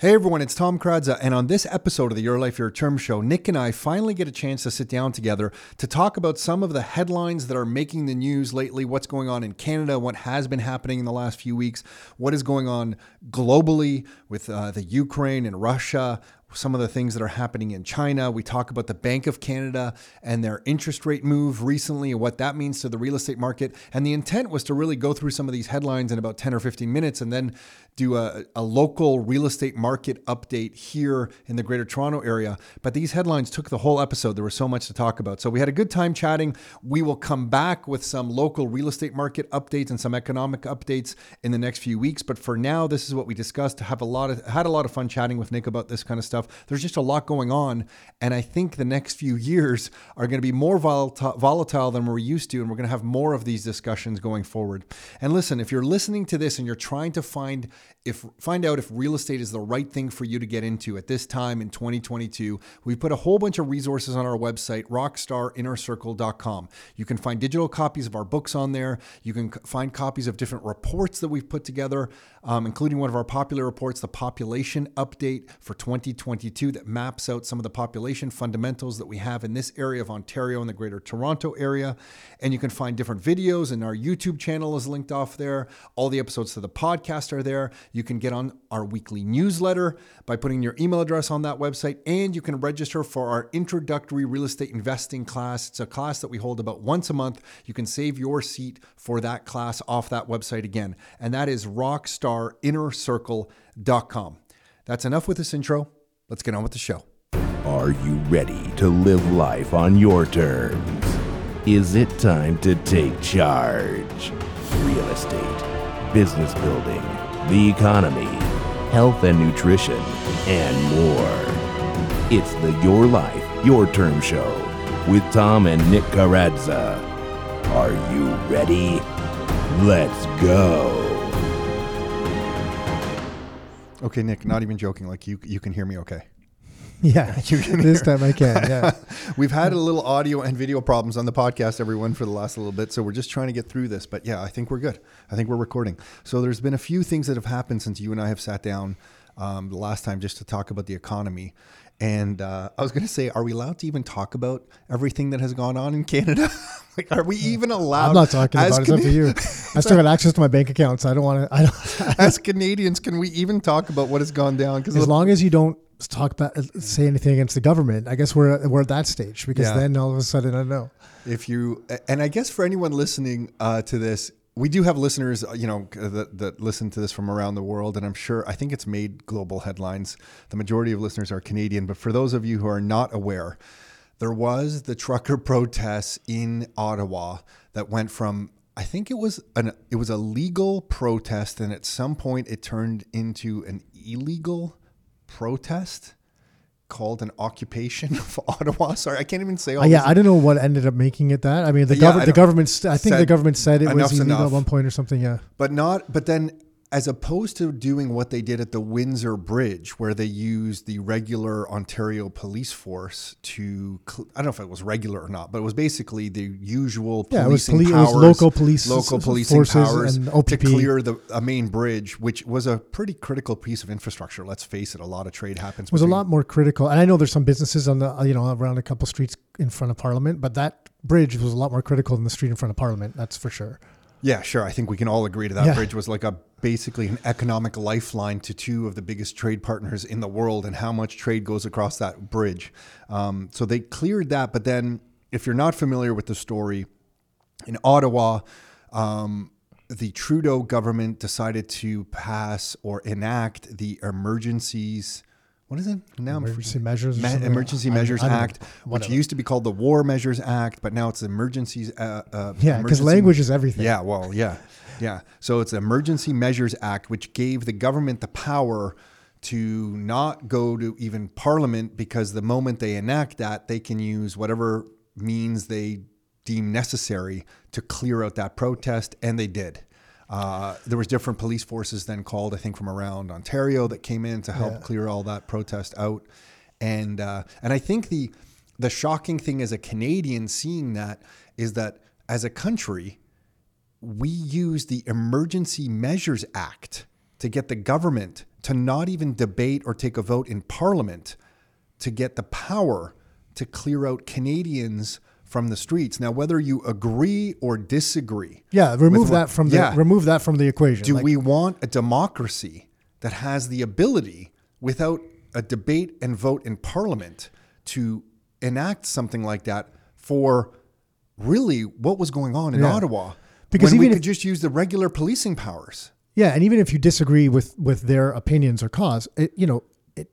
Hey everyone, it's Tom Karadza, and on this episode of the Your Life, Your Term show, Nick and I finally get a chance to sit down together to talk about some of the headlines that are making the news lately, what's going on in Canada, what has been happening in the last few weeks, what is going on globally with uh, the Ukraine and Russia, some of the things that are happening in China. We talk about the Bank of Canada and their interest rate move recently and what that means to the real estate market. And the intent was to really go through some of these headlines in about 10 or 15 minutes and then do a, a local real estate market update here in the Greater Toronto area. But these headlines took the whole episode. There was so much to talk about. So we had a good time chatting. We will come back with some local real estate market updates and some economic updates in the next few weeks. But for now, this is what we discussed. Have a lot of had a lot of fun chatting with Nick about this kind of stuff. There's just a lot going on, and I think the next few years are going to be more volatile, volatile than we're used to, and we're going to have more of these discussions going forward. And listen, if you're listening to this and you're trying to find if find out if real estate is the right thing for you to get into at this time in 2022, we've put a whole bunch of resources on our website, rockstarinnercircle.com. You can find digital copies of our books on there. You can find copies of different reports that we've put together, um, including one of our popular reports, the Population Update for 2022, that maps out some of the population fundamentals that we have in this area of Ontario and the Greater Toronto area. And you can find different videos, and our YouTube channel is linked off there. All the episodes to the podcast are there. You can get on our weekly newsletter by putting your email address on that website, and you can register for our introductory real estate investing class. It's a class that we hold about once a month. You can save your seat for that class off that website again, and that is rockstarinnercircle.com. That's enough with this intro. Let's get on with the show. Are you ready to live life on your terms? Is it time to take charge? Real estate, business building the economy, health and nutrition, and more. It's the Your Life, Your Term Show with Tom and Nick Karadza. Are you ready? Let's go. Okay, Nick, not even joking. Like you, you can hear me okay. Yeah, this time I can. Yeah, we've had a little audio and video problems on the podcast, everyone, for the last little bit. So we're just trying to get through this. But yeah, I think we're good. I think we're recording. So there's been a few things that have happened since you and I have sat down um, the last time just to talk about the economy. And uh, I was going to say, are we allowed to even talk about everything that has gone on in Canada? like, are we even allowed? I'm not talking about it. It's up to you. I still got access to my bank account, so I don't want to. I don't. as Canadians, can we even talk about what has gone down? Because as long as you don't talk about say anything against the government. I guess we're we're at that stage because yeah. then all of a sudden I know. If you and I guess for anyone listening uh, to this, we do have listeners, uh, you know, that, that listen to this from around the world, and I'm sure I think it's made global headlines. The majority of listeners are Canadian, but for those of you who are not aware, there was the trucker protests in Ottawa that went from I think it was an it was a legal protest, and at some point it turned into an illegal protest called an occupation of Ottawa. Sorry, I can't even say. All uh, yeah, I don't know what ended up making it that. I mean, the, yeah, gov- the government. I think the government said it was illegal enough. at one point or something. Yeah, but not. But then as opposed to doing what they did at the Windsor Bridge, where they used the regular Ontario police force to, I don't know if it was regular or not, but it was basically the usual yeah, policing it was, poli- powers, it was local police, local policing powers to clear the a main bridge, which was a pretty critical piece of infrastructure. Let's face it, a lot of trade happens. It was between, a lot more critical, and I know there's some businesses on the you know around a couple streets in front of Parliament, but that bridge was a lot more critical than the street in front of Parliament. That's for sure. Yeah, sure. I think we can all agree to that. Yeah. Bridge was like a basically an economic lifeline to two of the biggest trade partners in the world and how much trade goes across that bridge. Um, so they cleared that. But then, if you're not familiar with the story, in Ottawa, um, the Trudeau government decided to pass or enact the emergencies what is it now? Emergency Measures. Me- Emergency Measures I, I Act, which used to be called the War Measures Act, but now it's Emergencies. Uh, uh, yeah, because language is everything. Yeah, well, yeah, yeah. So it's Emergency Measures Act, which gave the government the power to not go to even Parliament because the moment they enact that, they can use whatever means they deem necessary to clear out that protest, and they did. Uh, there was different police forces then called, I think, from around Ontario that came in to help yeah. clear all that protest out. And uh, and I think the the shocking thing as a Canadian seeing that is that as a country, we use the Emergency Measures Act to get the government to not even debate or take a vote in parliament to get the power to clear out Canadians from the streets. Now, whether you agree or disagree, Yeah, remove that from the Yeah. remove that from the equation. do Like, we want a democracy that has the ability, without a debate and vote in parliament, to enact something like that for really what was going on in Yeah. Ottawa? Because when we could if- just use the regular policing powers. Yeah, and even if you disagree with with their opinions or cause, it, you know, it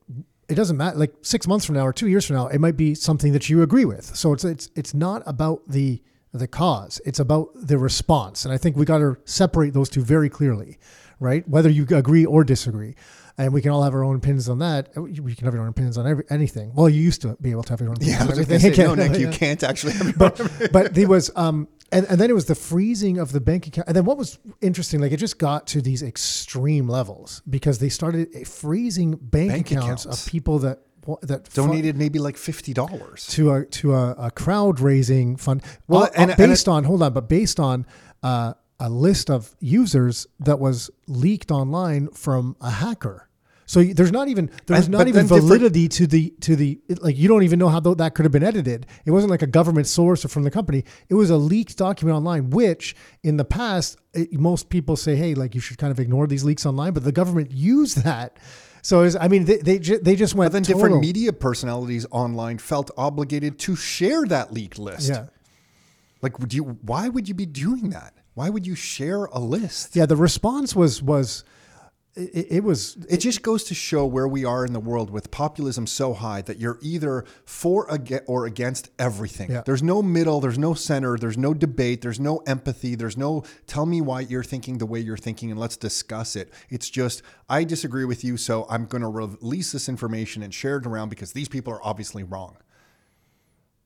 it doesn't matter. Like six months from now or two years from now, it might be something that you agree with. So it's it's it's not about the the cause; it's about the response. And I think we got to separate those two very clearly, right? Whether you agree or disagree, and we can all have our own opinions on that. We can have our own opinions on every, anything. Well, you used to be able to have your own opinions Yeah, on everything. say, no, Can't- Nick, you can't actually have but but there was um and, and then it was the freezing of the bank account and then what was interesting like it just got to these extreme levels because they started freezing bank, Bank accounts, accounts. of people that that donated maybe like $50. to a to a, a crowd raising fund well Well, and- uh, and based on hold on but based on uh, a list of users that was leaked online from a hacker so there's not even there's not even validity to the to the like you don't even know how that could have been edited it wasn't like a government source or from the company it was a leaked document online which in the past it, most people say hey like you should kind of ignore these leaks online but the government used that so it's, I mean they they, ju- they just went But then total- different media personalities online felt obligated to share that leaked list. yeah Like, would you? Why would you be doing that? Why would you share a list? Yeah, the response was was it, it was It just goes to show where we are in the world with populism so high that you're either for or against everything. Yeah. There's no middle, there's no center, there's no debate, there's no empathy, there's no tell me why you're thinking the way you're thinking and let's discuss it. It's just I disagree with you, so I'm going to release this information and share it around because these people are obviously wrong.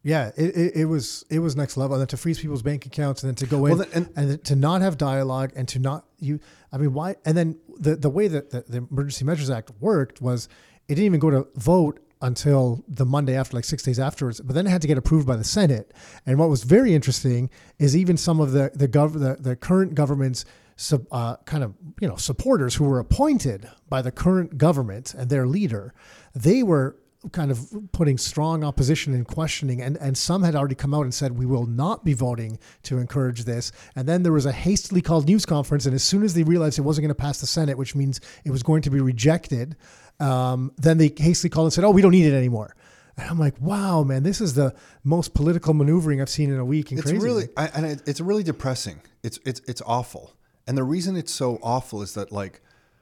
Yeah it, it, it was it was next level. And then to freeze people's bank accounts and then to go in Well, then- and, to not have dialogue and to not you I mean why and then the the way that the, the Emergency Measures Act worked was it didn't even go to vote until the Monday after like six days afterwards but then it had to get approved by the Senate. And what was very interesting is even some of the the gov the, the current government's sub, uh, kind of you know supporters who were appointed by the current government and their leader they were kind of putting strong opposition and questioning and, and some had already come out and said we will not be voting to encourage this and then there was a hastily called news conference and as soon as they realized it wasn't going to pass the senate which means it was going to be rejected um, then they hastily called and said oh we don't need it anymore and i'm like wow man this is the most political maneuvering i've seen in a week and It's crazy really, I, and it, it's really depressing. It's it's it's awful. And the reason it's so awful is that, like,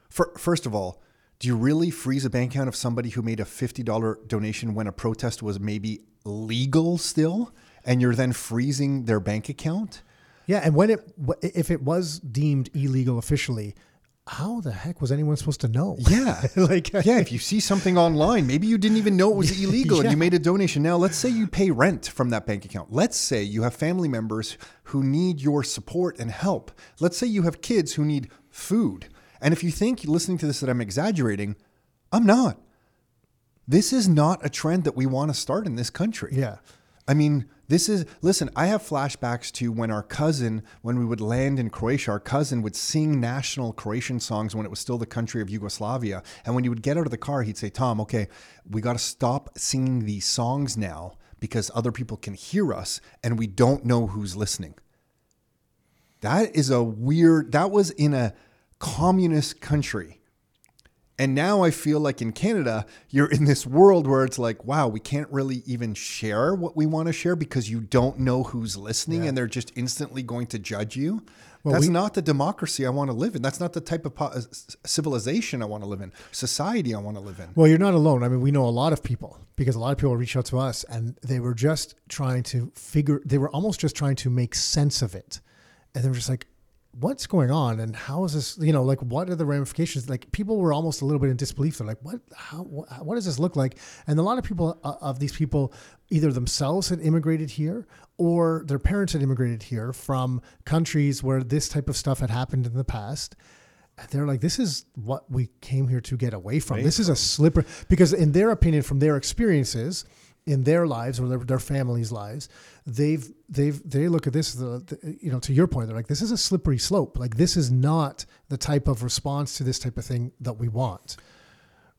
for, first of all, do you really freeze a bank account of somebody who made a fifty dollar donation when a protest was maybe legal still, and you're then freezing their bank account? yeah and when it if it was deemed illegal officially how the heck was anyone supposed to know Yeah. like yeah, if you see something online, maybe you didn't even know it was illegal and you made a donation. Now, let's say you pay rent from that bank account. Let's say you have family members who need your support and help. Let's say you have kids who need food. And if you think listening to this that I'm exaggerating, I'm not. This is not a trend that we want to start in this country. yeah I mean, this is listen, I have flashbacks to when our cousin, when we would land in Croatia, our cousin would sing national Croatian songs when it was still the country of Yugoslavia. And when he would get out of the car, he'd say, Tom, okay, we got to stop singing these songs now because other people can hear us and we don't know who's listening. That is a weird, that was in a communist country. And now I feel like in Canada, you're in this world where it's like, wow, we can't really even share what we want to share because you don't know who's listening and they're just instantly going to judge you. That's we- not the democracy I want to live in. That's not the type of po- uh, civilization I want to live in, society I want to live in. Well, you're not alone. I mean, we know a lot of people because a lot of people reach out to us and they were just trying to figure, they were almost just trying to make sense of it. And they were just like, what's going on? And how is this, you know, like, what are the ramifications? Like, people were almost a little bit in disbelief. They're like, what, how, what, what does this look like? And a lot of people, uh, of these people, either themselves had immigrated here or their parents had immigrated here from countries where this type of stuff had happened in the past. And they're like, this is what we came here to get away from. this is a slipper because, in their opinion, from their experiences, in their lives or their, their families' lives, they've they've they look at this the- you know to your point they're like this is a slippery slope like this is not the type of response to this type of thing that we want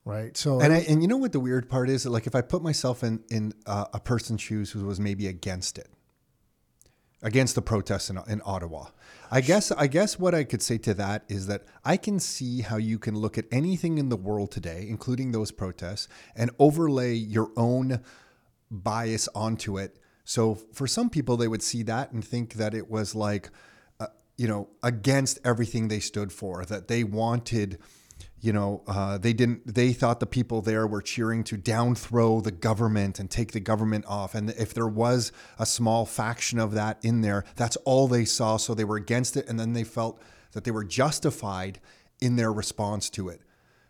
right so And I, and you know what the weird part is? Like if I put myself in in uh, a person's shoes who was maybe against it, against the protests in, in Ottawa, I guess I guess what I could say to that is that I can see how you can look at anything in the world today, including those protests, and overlay your own bias onto it. So for some people, they would see that and think that it was like, uh, you know, against everything they stood for, that they wanted you know, uh, they didn't. They thought the people there were cheering to downthrow the government and take the government off. And if there was a small faction of that in there, that's all they saw. So they were against it, and then they felt that they were justified in their response to it.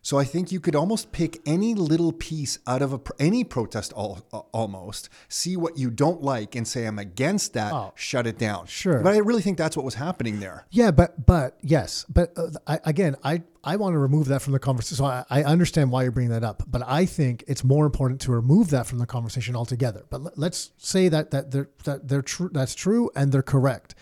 So I think you could almost pick any little piece out of a, any protest, all, almost see what you don't like and say I'm against that. Oh. shut it down. Sure. but I really think that's what was happening there. Yeah, but but yes, but uh, I, again, I I want to remove that from the conversation. So I, I understand why you're bringing that up, but I think it's more important to remove that from the conversation altogether. But let- let's say that that they're that they're true. That's true, and they're correct.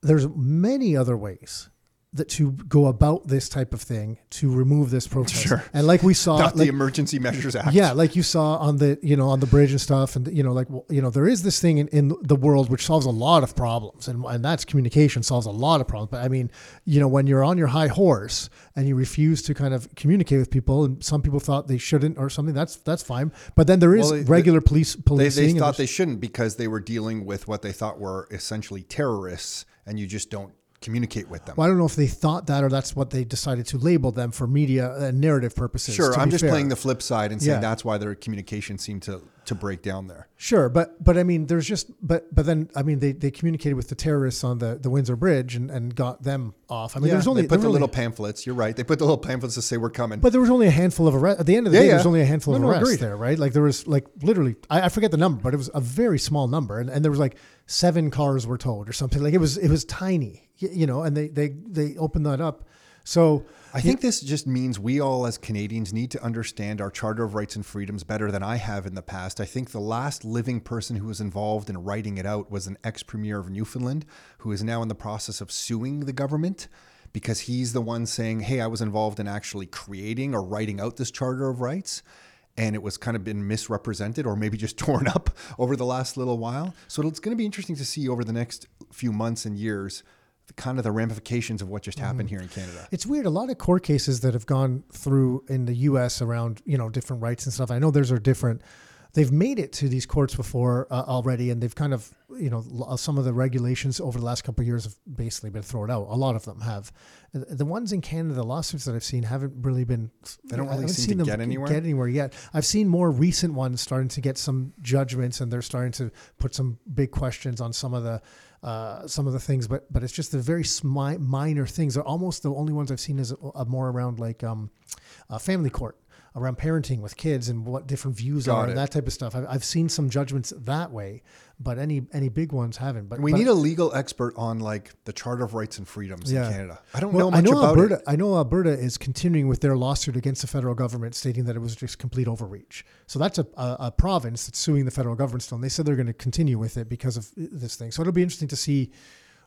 There's many other ways that to go about this type of thing to remove this protest. Sure. And like we saw, like, the Emergency Measures Act. yeah, like you saw on the you know on the bridge and stuff, and you know like well, you know there is this thing in, in the world which solves a lot of problems, and and that's communication solves a lot of problems. But I mean, you know, when you're on your high horse and you refuse to kind of communicate with people, and some people thought they shouldn't or something, that's that's fine. But then there is Well, they- regular police policing. they and thought they shouldn't because they were dealing with what they thought were essentially terrorists, and you just don't communicate with them. well, I don't know if they thought that or that's what they decided to label them for media and narrative purposes. sure, I'm just fair. playing the flip side and saying Yeah. that's why their communication seemed to to break down there. Sure, but but I mean, there's just but but then I mean, they, they communicated with the terrorists on the, the Windsor Bridge and, and got them off. I mean, there's only they put the little only, pamphlets. You're right. They put the little pamphlets to say we're coming. but there was only a handful of arrests. At the end of the Yeah, day, yeah. there's only a handful No, of no, arrests there, right? Like there was like literally, I, I forget the number, but it was a very small number, and, and there was like seven cars were towed or something. Like it was it was tiny, you know, and they they they opened that up. So I think this just means we all, as Canadians, need to understand our Charter of Rights and Freedoms better than I have in the past. I think the last living person who was involved in writing it out was an ex premier of Newfoundland who is now in the process of suing the government because he's the one saying, Hey, I was involved in actually creating or writing out this Charter of Rights. And it was kind of been misrepresented or maybe just torn up over the last little while. So it's going to be interesting to see over the next few months and years the kind of the ramifications of what just happened mm-hmm. here in Canada. It's weird. A lot of court cases that have gone through in the U.S. around you know different rights and stuff. I know theirs are different. They've made it to these courts before uh, already, and they've kind of you know some of the regulations over the last couple of years have basically been thrown out. A lot of them have. The ones in Canada, the lawsuits that I've seen haven't really been. They don't really seem seen to them get anywhere? Get anywhere yet? I've seen more recent ones starting to get some judgments, and they're starting to put some big questions on some of the uh, some of the things, but but it's just the very smi- minor things. They're almost the only ones I've seen is uh, more around like um, uh, family court, around parenting with kids and what different views Got are it. and that type of stuff. I've, I've seen some judgments that way, but any any big ones haven't. But We but- need a legal expert on like the Charter of Rights and Freedoms Yeah. in Canada. I don't Well, know much I know about Alberta. it. I know Alberta is continuing with their lawsuit against the federal government, stating that it was just complete overreach. So that's a, a, a province that's suing the federal government still, and they said they're going to continue with it because of this thing. So it'll be interesting to see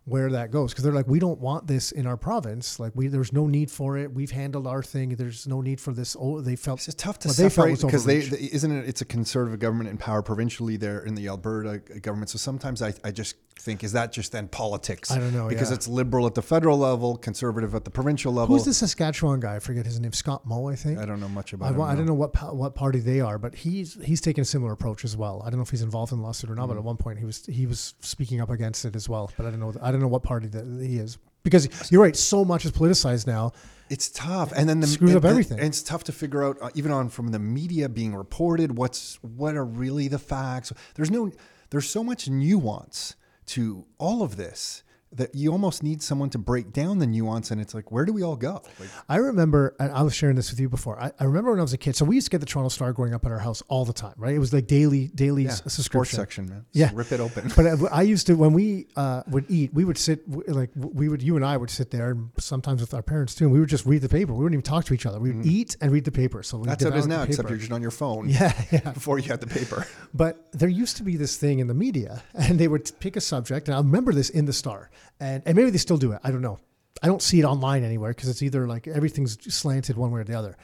where that goes because they're like, we don't want this in our province. Like we, there's no need for it. We've handled our thing. There's no need for this. Oh, they felt It's tough to felt separate because they, they- isn't it? It's a conservative government in power provincially there in the Alberta government. So sometimes I, I just think is that just then politics? I don't know, because yeah. it's liberal at the federal level, conservative at the provincial level. Who's the Saskatchewan guy? I forget his name. Scott Moe, I think. I don't know much about. I, him, I don't know what what party they are, but he's he's taken a similar approach as well. I don't know if he's involved in the lawsuit or not, but Mm-hmm. at one point he was he was speaking up against it as well. But I don't know I don't know what party that he is because you're right. So much is politicized now. It's tough, and then the Screws up everything. And it's tough to figure out, uh, even on from the media being reported, what's what are really the facts. There's no, there's so much nuance to all of this that you almost need someone to break down the nuance. And it's like, where do we all go? Like, I remember, and I was sharing this with you before. I, I remember when I was a kid. So we used to get the Toronto Star growing up at our house all the time, right? It was like daily, daily sports subscription. section, man. Yeah. Just rip it open. But I- I used to when we uh, would eat, we would sit like we would you and I would sit there, and sometimes with our parents too. And we would just read the paper. We wouldn't even talk to each other. We would eat and read the paper. So Mm-hmm. That's how it is now, except you're just on your phone. yeah, yeah. Before you had the paper. But there used to be this thing in the media, and they would pick a subject, and I remember this in the Star, and and maybe they still do it. I don't know. I don't see it online anywhere because it's either like everything's slanted one way or the other.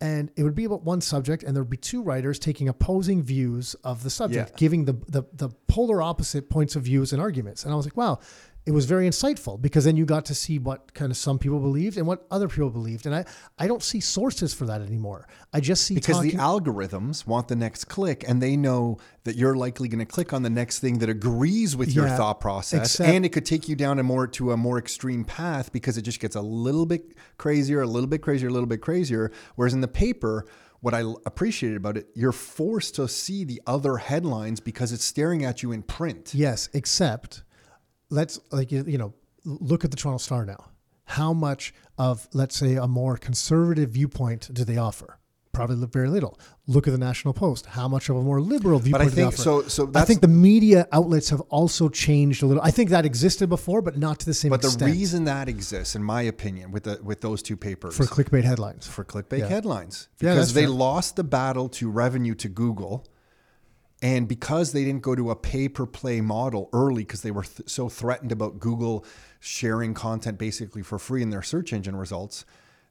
And it would be about one subject, and there would be two writers taking opposing views of the subject, Yeah. giving the, the the polar opposite points of views and arguments. And I was like, wow, it was very insightful because then you got to see what kind of some people believed and what other people believed. And I I don't see sources for that anymore. I just see Because talking, the algorithms want the next click and they know that you're likely going to click on the next thing that agrees with your Yeah, thought process except- and it could take you down a more to a more extreme path because it just gets a little bit crazier, a little bit crazier, a little bit crazier whereas in the paper what I appreciated about it, you're forced to see the other headlines because it's staring at you in print. Yes, except let's like you know look at the Toronto Star now. How much of let's say a more conservative viewpoint do they offer? Probably very little. Look at the National Post. How much of a more liberal viewpoint? But I do they think offer? so. So I think the media outlets have also changed a little. I think that existed before, but not to the same extent. but the reason that exists, in my opinion, with the with those two papers, for clickbait headlines. for clickbait Yeah. headlines because that's they fair. lost the battle to revenue to Google. And because they didn't go to a pay per play model early because they were th- so threatened about Google sharing content basically for free in their search engine results,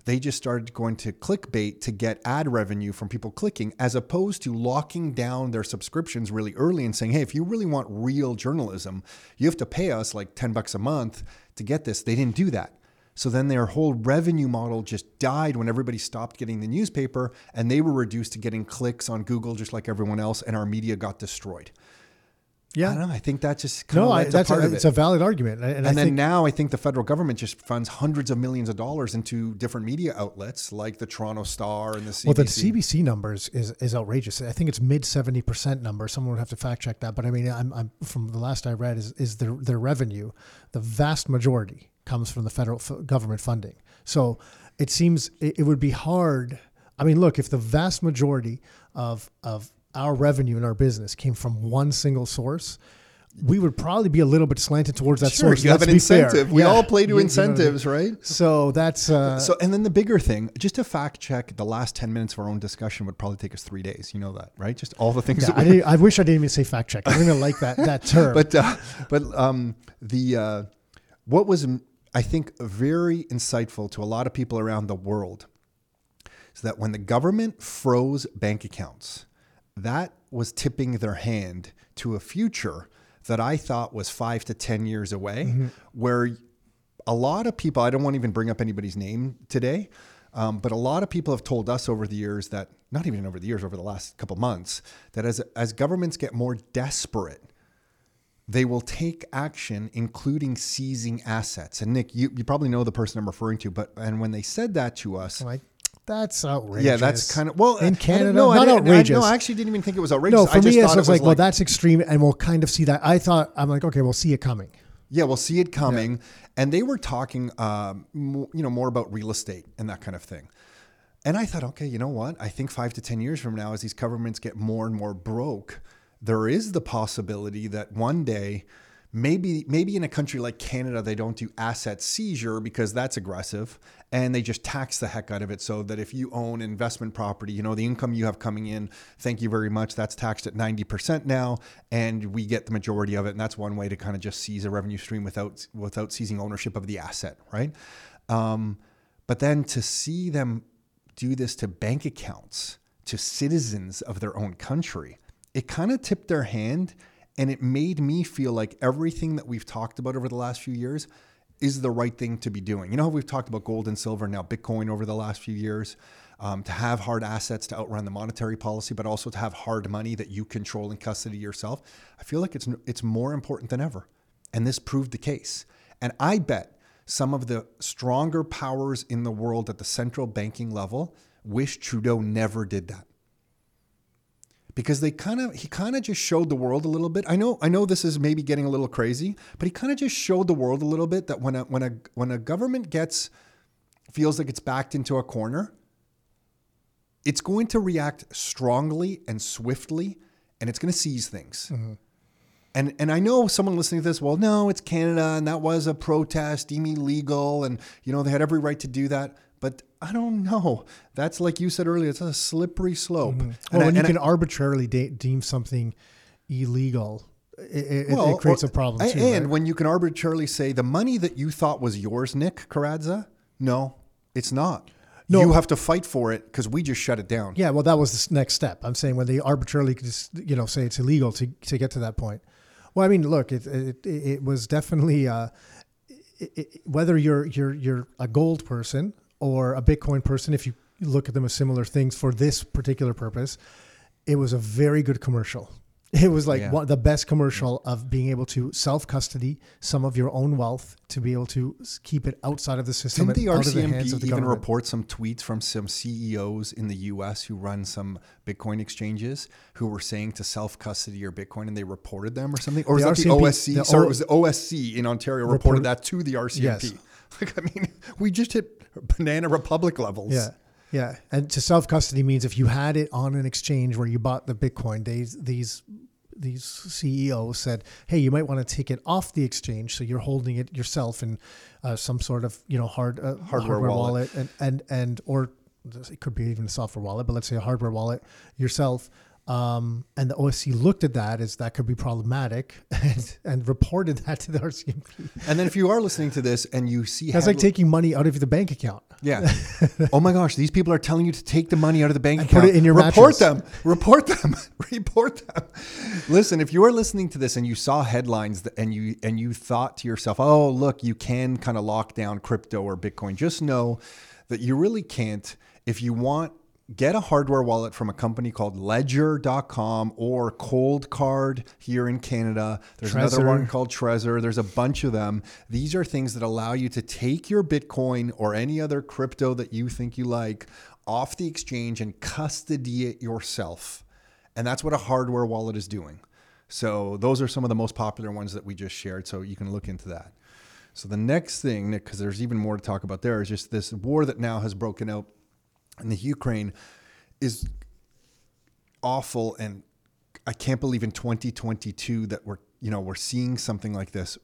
they just started going to clickbait to get ad revenue from people clicking as opposed to locking down their subscriptions really early and saying, hey, if you really want real journalism, you have to pay us like 10 bucks a month to get this. They didn't do that. So then their whole revenue model just died when everybody stopped getting the newspaper and they were reduced to getting clicks on Google just like everyone else and our media got destroyed. I Yeah. don't know. I think that just kind No, of I, that's a, of it's a valid argument, and, and, and I then think now I think the federal government just funds hundreds of millions of dollars into different media outlets like the Toronto Star and the CBC. Well, the CBC numbers is, is outrageous. I think it's mid seventy percent number. Someone would have to fact check that, but I mean, I'm, I'm from the last I read is is their their revenue, the vast majority comes from the federal f- government funding. So it seems it, it would be hard. I mean, look, if the vast majority of of our revenue in our business came from one single source. We would probably be a little bit slanted towards that Sure, source. you have an be fair. incentive. We Yeah. all play to You- you know I mean? incentives, right? So that's uh, So, and then the bigger thing, just to fact check the last 10 minutes of our own discussion would probably take us three days. You know that, right? Just all the things yeah, I, I wish I didn't even say fact check. I don't even like that that term. but uh, but um, the uh, what was I think very insightful to a lot of people around the world is that when the government froze bank accounts, that was tipping their hand to a future that I thought was five to ten years away, where a lot of people I don't want to even bring up anybody's name today. Um, but a lot of people have told us over the years that, not even over the years, over the last couple months, that as as governments get more desperate, they will take action, including seizing assets. And Nick, you, you probably know the person I'm referring to, but and when they said that to us, like that's outrageous. yeah, that's kind of well in Canada. No, I not I- outrageous. no, I actually didn't even think it was outrageous. no, for I just me, thought it it was like, well, that's extreme, and we'll kind of see that. I thought I'm like, okay, we'll see it coming. Yeah, we'll see it coming. And they were talking, um, you know, more about real estate and that kind of thing. And I thought, okay, you know what? I think five to ten years from now, as these governments get more and more broke, there is the possibility that one day, maybe maybe in a country like Canada, they don't do asset seizure because that's aggressive, and they just tax the heck out of it. So that if you own investment property, you know, the income you have coming in, thank you very much, that's taxed at ninety percent now, and we get the majority of it. And that's one way to kind of just seize a revenue stream without without seizing ownership of the asset, right? Um, but then to see them do this to bank accounts, to citizens of their own country, it kind of tipped their hand and it made me feel like everything that we've talked about over the last few years is the right thing to be doing. You know how we've talked about gold and silver, now Bitcoin over the last few years, um, to have hard assets to outrun the monetary policy, but also to have hard money that you control and custody yourself. I feel like it's it's more important than ever, and this proved the case. And I bet some of the stronger powers in the world at the central banking level wish Trudeau never did that. Because they kind of he kind of just showed the world a little bit. I know I know this is maybe getting a little crazy, but he kind of just showed the world a little bit that when a when a when a government gets feels like it's backed into a corner, it's going to react strongly and swiftly and it's going to seize things. Mm-hmm. And and I know someone listening to this, well, no, it's Canada and that was a protest, deemed illegal and you know they had every right to do that. I don't know. That's like you said earlier, it's a slippery slope. And Well, I- when you and I- can arbitrarily de- deem something illegal, it, Well, it creates or- a problem too. And right? when you can arbitrarily say the money that you thought was yours, Nick Karadza, no, it's not. No. You have to fight for it because we just shut it down. Yeah, well, that was the next step. I'm saying when they arbitrarily just you know say it's illegal to to get to that point. Well, I mean, look, it it, it was definitely uh, whether you're you're you're a gold person or a Bitcoin person, if you look at them as similar things for this particular purpose, it was a very good commercial. It was like Yeah. one, the best commercial of being able to self custody some of your own wealth to be able to keep it outside of the system. Didn't the and out of the hands RCMP of the even government. report some tweets from some CEOs in the US who run some Bitcoin exchanges who were saying to self custody your Bitcoin and they reported them or something? Or was The that the OSC? the Sorry, O- it was the OSC in Ontario reported Reported- that to the RCMP. Yes. Like, I mean, we just hit Banana Republic levels. Yeah. Yeah. And to self custody means if you had it on an exchange where you bought the Bitcoin, these these these CEOs said, "Hey, you might want to take it off the exchange, so you're holding it yourself in uh, some sort of you know hard uh, Hardware wallet. and and and or it could be even a software wallet, but let's say a hardware wallet yourself." Um, and the OSC looked at that as that could be problematic and, and reported that to the RCMP. And then if you are listening to this and you see That's like taking money out of the bank account. Yeah. oh my gosh, these people are telling you to take the money out of the bank And account. put it in your Report mattress. them. Report them. Report them. Listen, if you are listening to this and you saw headlines that, and you and you thought to yourself, "Oh, look, you can kind of lock down crypto or Bitcoin," just know that you really can't. If you want get a hardware wallet from a company called ledger.com or Coldcard here in canada there's another one called Trezor. There's a bunch of them. These are things that allow you to take your Bitcoin or any other crypto that you think you like off the exchange and custody it yourself. And that's what a hardware wallet is doing. So those are some of the most popular ones that we just shared. So you can look into that. So the next thing, Nick, because there's even more to talk about there, is just this war that now has broken out in the Ukraine is awful and I can't believe in 2022 that we're you know we're seeing something like this.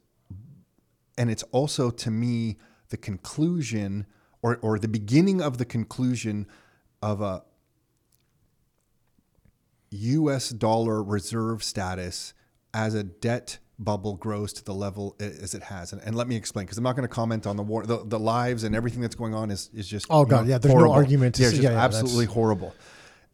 And it's also to me the conclusion or or the beginning of the conclusion of a US dollar reserve status as a debt bubble grows to the level as it has and, and let me explain because I'm not going to comment on the war the, the lives and everything that's going on is is just Oh, God, know, yeah, there's no argument to yeah, it's just yeah, yeah, that's- absolutely horrible.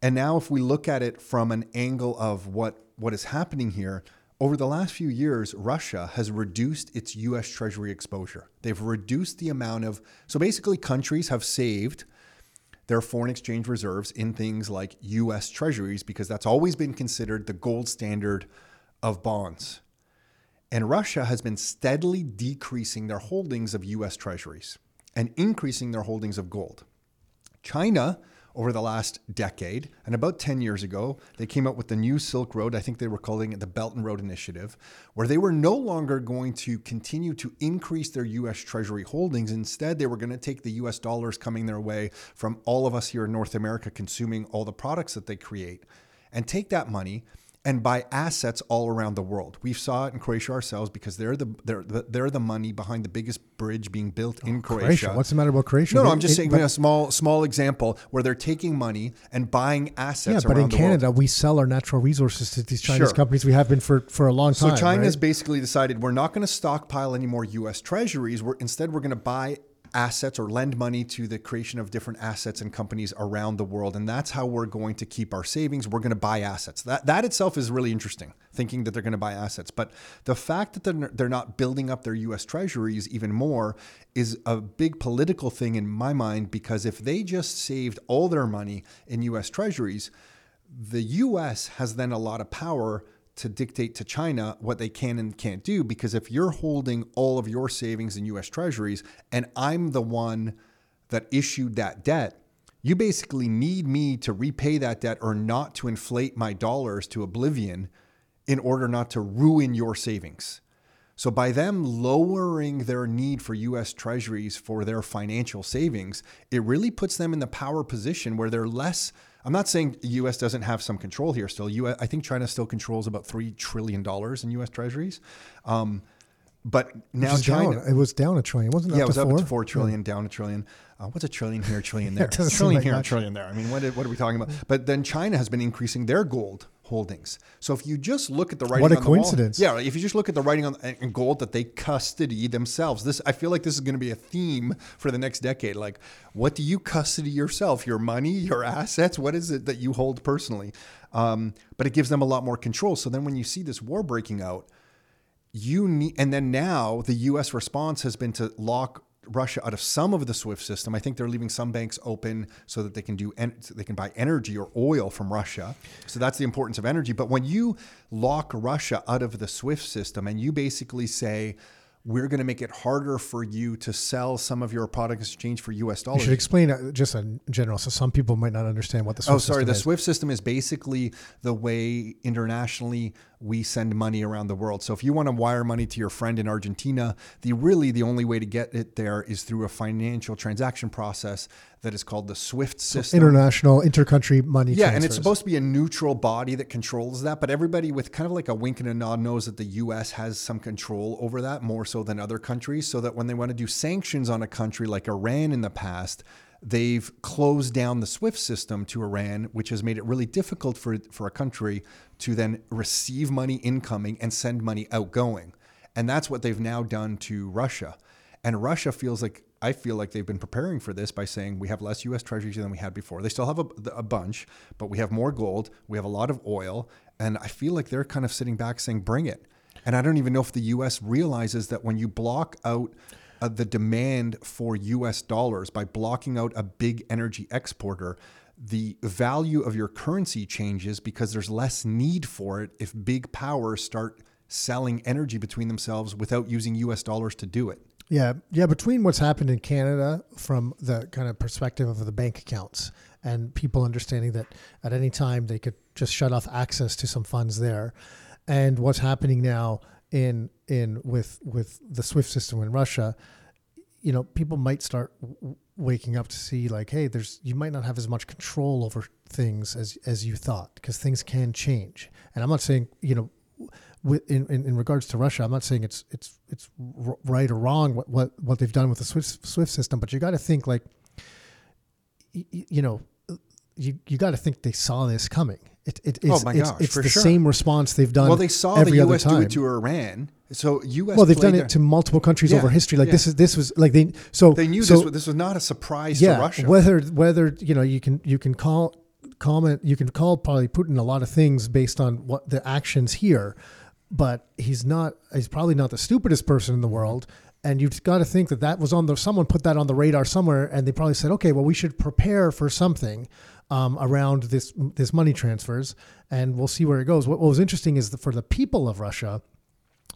And now, if we look at it from an angle of what what is happening here, over the last few years, Russia has reduced its U.S. Treasury exposure. They've reduced the amount of so basically countries have saved their foreign exchange reserves in things like U.S. Treasuries because that's always been considered the gold standard of bonds. And Russia has been steadily decreasing their holdings of US Treasuries and increasing their holdings of gold. China, over the last decade, and about 10 years ago, they came out with the new Silk Road. I think they were calling it the Belt and Road Initiative, where they were no longer going to continue to increase their US Treasury holdings. Instead, they were going to take the US dollars coming their way from all of us here in North America consuming all the products that they create and take that money and buy assets all around the world. We saw it in Croatia ourselves because they're the they're the, they're the money behind the biggest bridge being built in oh, Croatia. Croatia. What's the matter about Croatia? No, no, I'm just it- saying but- a small small example where they're taking money and buying assets Yeah, but in the world. Canada, we sell our natural resources to these Chinese Sure. companies. We have been for, for a long time. So. China's right? basically decided we're not going to stockpile any more U.S. Treasuries. We're instead we're going to buy assets or lend money to the creation of different assets and companies around the world, and that's how we're going to keep our savings. We're going to buy assets. That that itself is really interesting. Thinking that they're going to buy assets, but the fact that they're they're not building up their U.S. Treasuries even more is a big political thing in my mind because if they just saved all their money in U.S. Treasuries, the US has then a lot of power to dictate to China what they can and can't do. Because if you're holding all of your savings in US treasuries and I'm the one that issued that debt, You basically need me to repay that debt or not to inflate my dollars to oblivion in order not to ruin your savings. So, by them lowering their need for US treasuries for their financial savings, it really puts them in the power position where they're less. I'm not saying the US doesn't have some control here still. US, I think China still controls about $3 trillion in US treasuries. Um, but now China. down. It was down a trillion, wasn't it? Yeah, it was to up four? to four trillion, down a trillion. Uh, what's a trillion here, a trillion there? a trillion like here, a trillion there. I mean, what, what are we talking about? But then China has been increasing their gold holdings. So if you just look at the writing What a on the wall- coincidence. yeah, if you just look at the writing on in gold that they custody themselves, this I feel like this is going to be a theme for the next decade. Like, what do you custody yourself? Your money, your assets? What is it that you hold personally? Um, but it gives them a lot more control. So then when you see this war breaking out, you need, and then now the U.S. response has been to lock Russia out of some of the SWIFT system. I think they're leaving some banks open so that they can do en- so they can buy energy or oil from Russia. So that's the importance of energy. But when you lock Russia out of the SWIFT system and you basically say we're going to make it harder for you to sell some of your products exchange for U.S. You dollars. should explain uh, just in general, so some people might not understand what the. Oh, sorry. The is. SWIFT system is basically the way internationally we send money around the world. So if you want to wire money to your friend in Argentina, the really the only way to get it there is through a financial transaction process that is called the SWIFT system. International intercountry money. Yeah, and it's supposed to be a neutral body that controls that, but everybody with kind of like a wink and a nod knows that the US has some control over that more so than other countries, so that when they want to do sanctions on a country like Iran in the past, they've closed down the SWIFT system to Iran, which has made it really difficult for for a country to then receive money incoming and send money outgoing. And that's what they've now done to Russia. And Russia feels like I feel like they've been preparing for this by saying we have less U.S. treasuries than we had before. They still have a, a bunch, but we have more gold. We have a lot of oil, and I feel like they're kind of sitting back saying, "Bring it." And I don't even know if the U.S. realizes that when you block out uh, the demand for U.S. dollars by blocking out a big energy exporter, the value of your currency changes because there's less need for it if big powers start selling energy between themselves without using US dollars to do it. Yeah, yeah. Between what's happened in Canada from the kind of perspective of the bank accounts and people understanding that at any time they could just shut off access to some funds there, and what's happening now in in with with the SWIFT system in Russia, you know, people might start waking up to see like, hey, there's you might not have as much control over things as as you thought because things can change. And I'm not saying you know with, in, in, in regards to Russia, I'm not saying it's it's it's right or wrong what, what what they've done with the Swift Swift system, but you got to think like, y- y- you know, you you got to think they saw this coming. It, it, it's, Oh my it's, gosh, it's for the sure. same response they've done. Well, they saw every the US do it to Iran. So US Well, they've done it to multiple countries Yeah, over history. Like yeah. this is this was like they so They knew so, this was, this was not a surprise yeah, to Russia. Whether whether you know you can you can call comment you can call probably Putin a lot of things based on what the actions here, but he's not he's probably not the stupidest person in the world. And you've got to think that that was on the someone put that on the radar somewhere, and they probably said, okay, well we should prepare for something um, around this this money transfers, and we'll see where it goes. What, what was interesting is that for the people of Russia,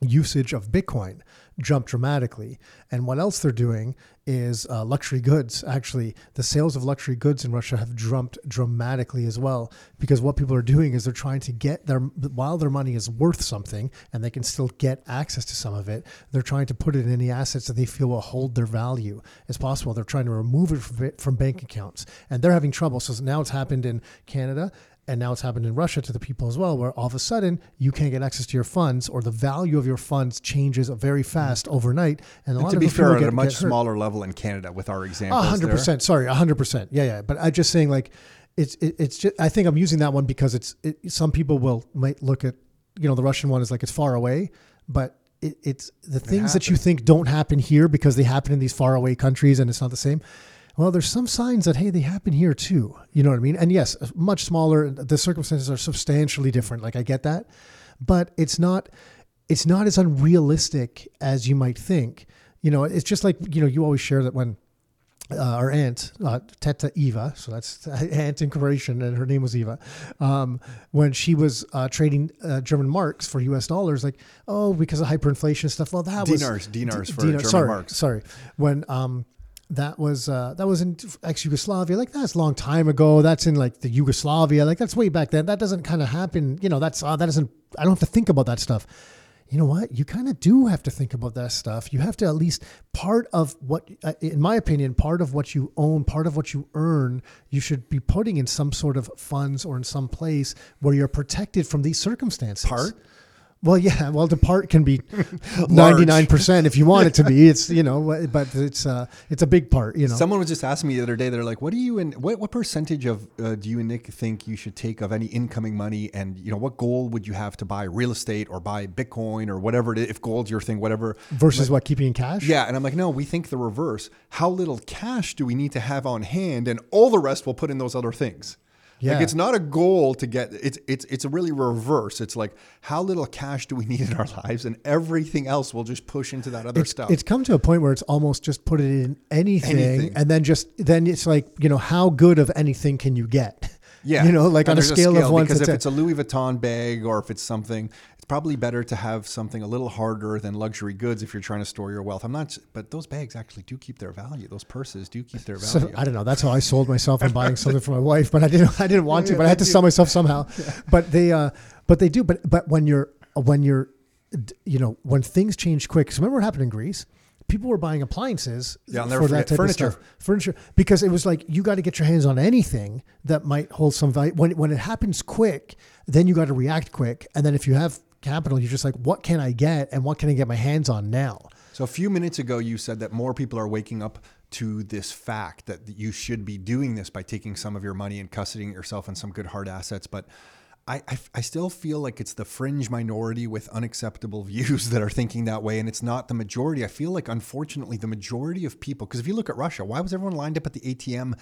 usage of Bitcoin jumped dramatically. And what else they're doing is uh, luxury goods. Actually, the sales of luxury goods in Russia have jumped dramatically as well because what people are doing is they're trying to get their while their money is worth something and they can still get access to some of it. They're trying to put it in any assets that they feel will hold their value as possible. They're trying to remove it from, from bank accounts, and they're having trouble. So now it's happened in Canada and now it's happened in Russia to the people as well, where all of a sudden you can't get access to your funds, or the value of your funds changes very fast overnight. And a And to of be fair, at get, a much smaller level in Canada with our A hundred percent. Sorry, hundred percent. Yeah, yeah. But I'm just saying like, it's it, it's just I think I'm using that one because it's it, some people will might look at you know the Russian one is like it's far away, but it, it's the things that you think don't happen here because they happen in these far away countries and it's not the same. Well, there's some signs that hey, they happen here too. You know what I mean? And yes, much smaller. The circumstances are substantially different. Like I get that, but it's not. It's not as unrealistic as you might think. You know, it's just like you know you always share that when uh, our aunt, uh, Teta Eva, so that's aunt in Croatian, and her name was Eva. Um, when she was uh, trading uh, German marks for U.S. dollars, like oh, because of hyperinflation stuff. Well, that was Dinars, dinars for dinar- German sorry, marks. Sorry, when um, that was uh, that was in ex Yugoslavia. Like that's a long time ago. That's in like the Yugoslavia. Like that's way back then. That doesn't kind of happen. You know, that's uh, that doesn't. I don't have to think about that stuff. You know what? You kind of do have to think about that stuff. You have to at least part of what, uh, in my opinion, part of what you own, part of what you earn, you should be putting in some sort of funds or in some place where you're protected from these circumstances. Part? Well, yeah. Well, the part can be ninety nine percent if you want it to be. It's you know, but it's uh, it's a big part. You know, Someone was just asking me the other day. They're like, "What do you and what what percentage of uh, do you and Nick think you should take of any incoming money? And you know, what goal would you have to buy real estate or buy Bitcoin or whatever it is? If gold's your thing, whatever." versus what keeping in cash. Yeah, and I'm like, no, we think the reverse. How little cash do we need to have on hand, and all the rest we'll put in those other things. Yeah. Like it's not a goal to get it's it's it's a really reverse. It's like how little cash do we need in our lives, and everything else we'll just push into that other it's, stuff. it's come to a point where it's almost just put it in anything, Anything. and then just then it's like you know how good of anything can you get? Yeah, you know, like And on a there's scale, of one because if it's a Louis Vuitton bag or if it's something, probably better to have something a little harder than luxury goods if you're trying to store your wealth. I'm not, but those bags actually do keep their value. Those purses do keep their So, value. I don't know. That's how I sold myself on buying something for my wife, but I didn't. I didn't want to, but I had to sell myself somehow. But they, uh, but they do. But but when you're when you're, you know, when things change quick. So remember what happened in Greece? People were buying appliances Yeah, never forget. of Furniture. stuff. Furniture, because it was like you got to get your hands on anything that might hold some value. When when it happens quick, then you got to react quick. And then if you have capital, you're just like, what can I get, and what can I get my hands on now? So a few minutes ago, you said that more people are waking up to this fact that you should be doing this by taking some of your money and custodying yourself and some good hard assets. But I, I, I still feel like it's the fringe minority with unacceptable views that are thinking that way. And it's not the majority. I feel like, unfortunately, the majority of people, because if you look at Russia, why was everyone lined up at the ATM,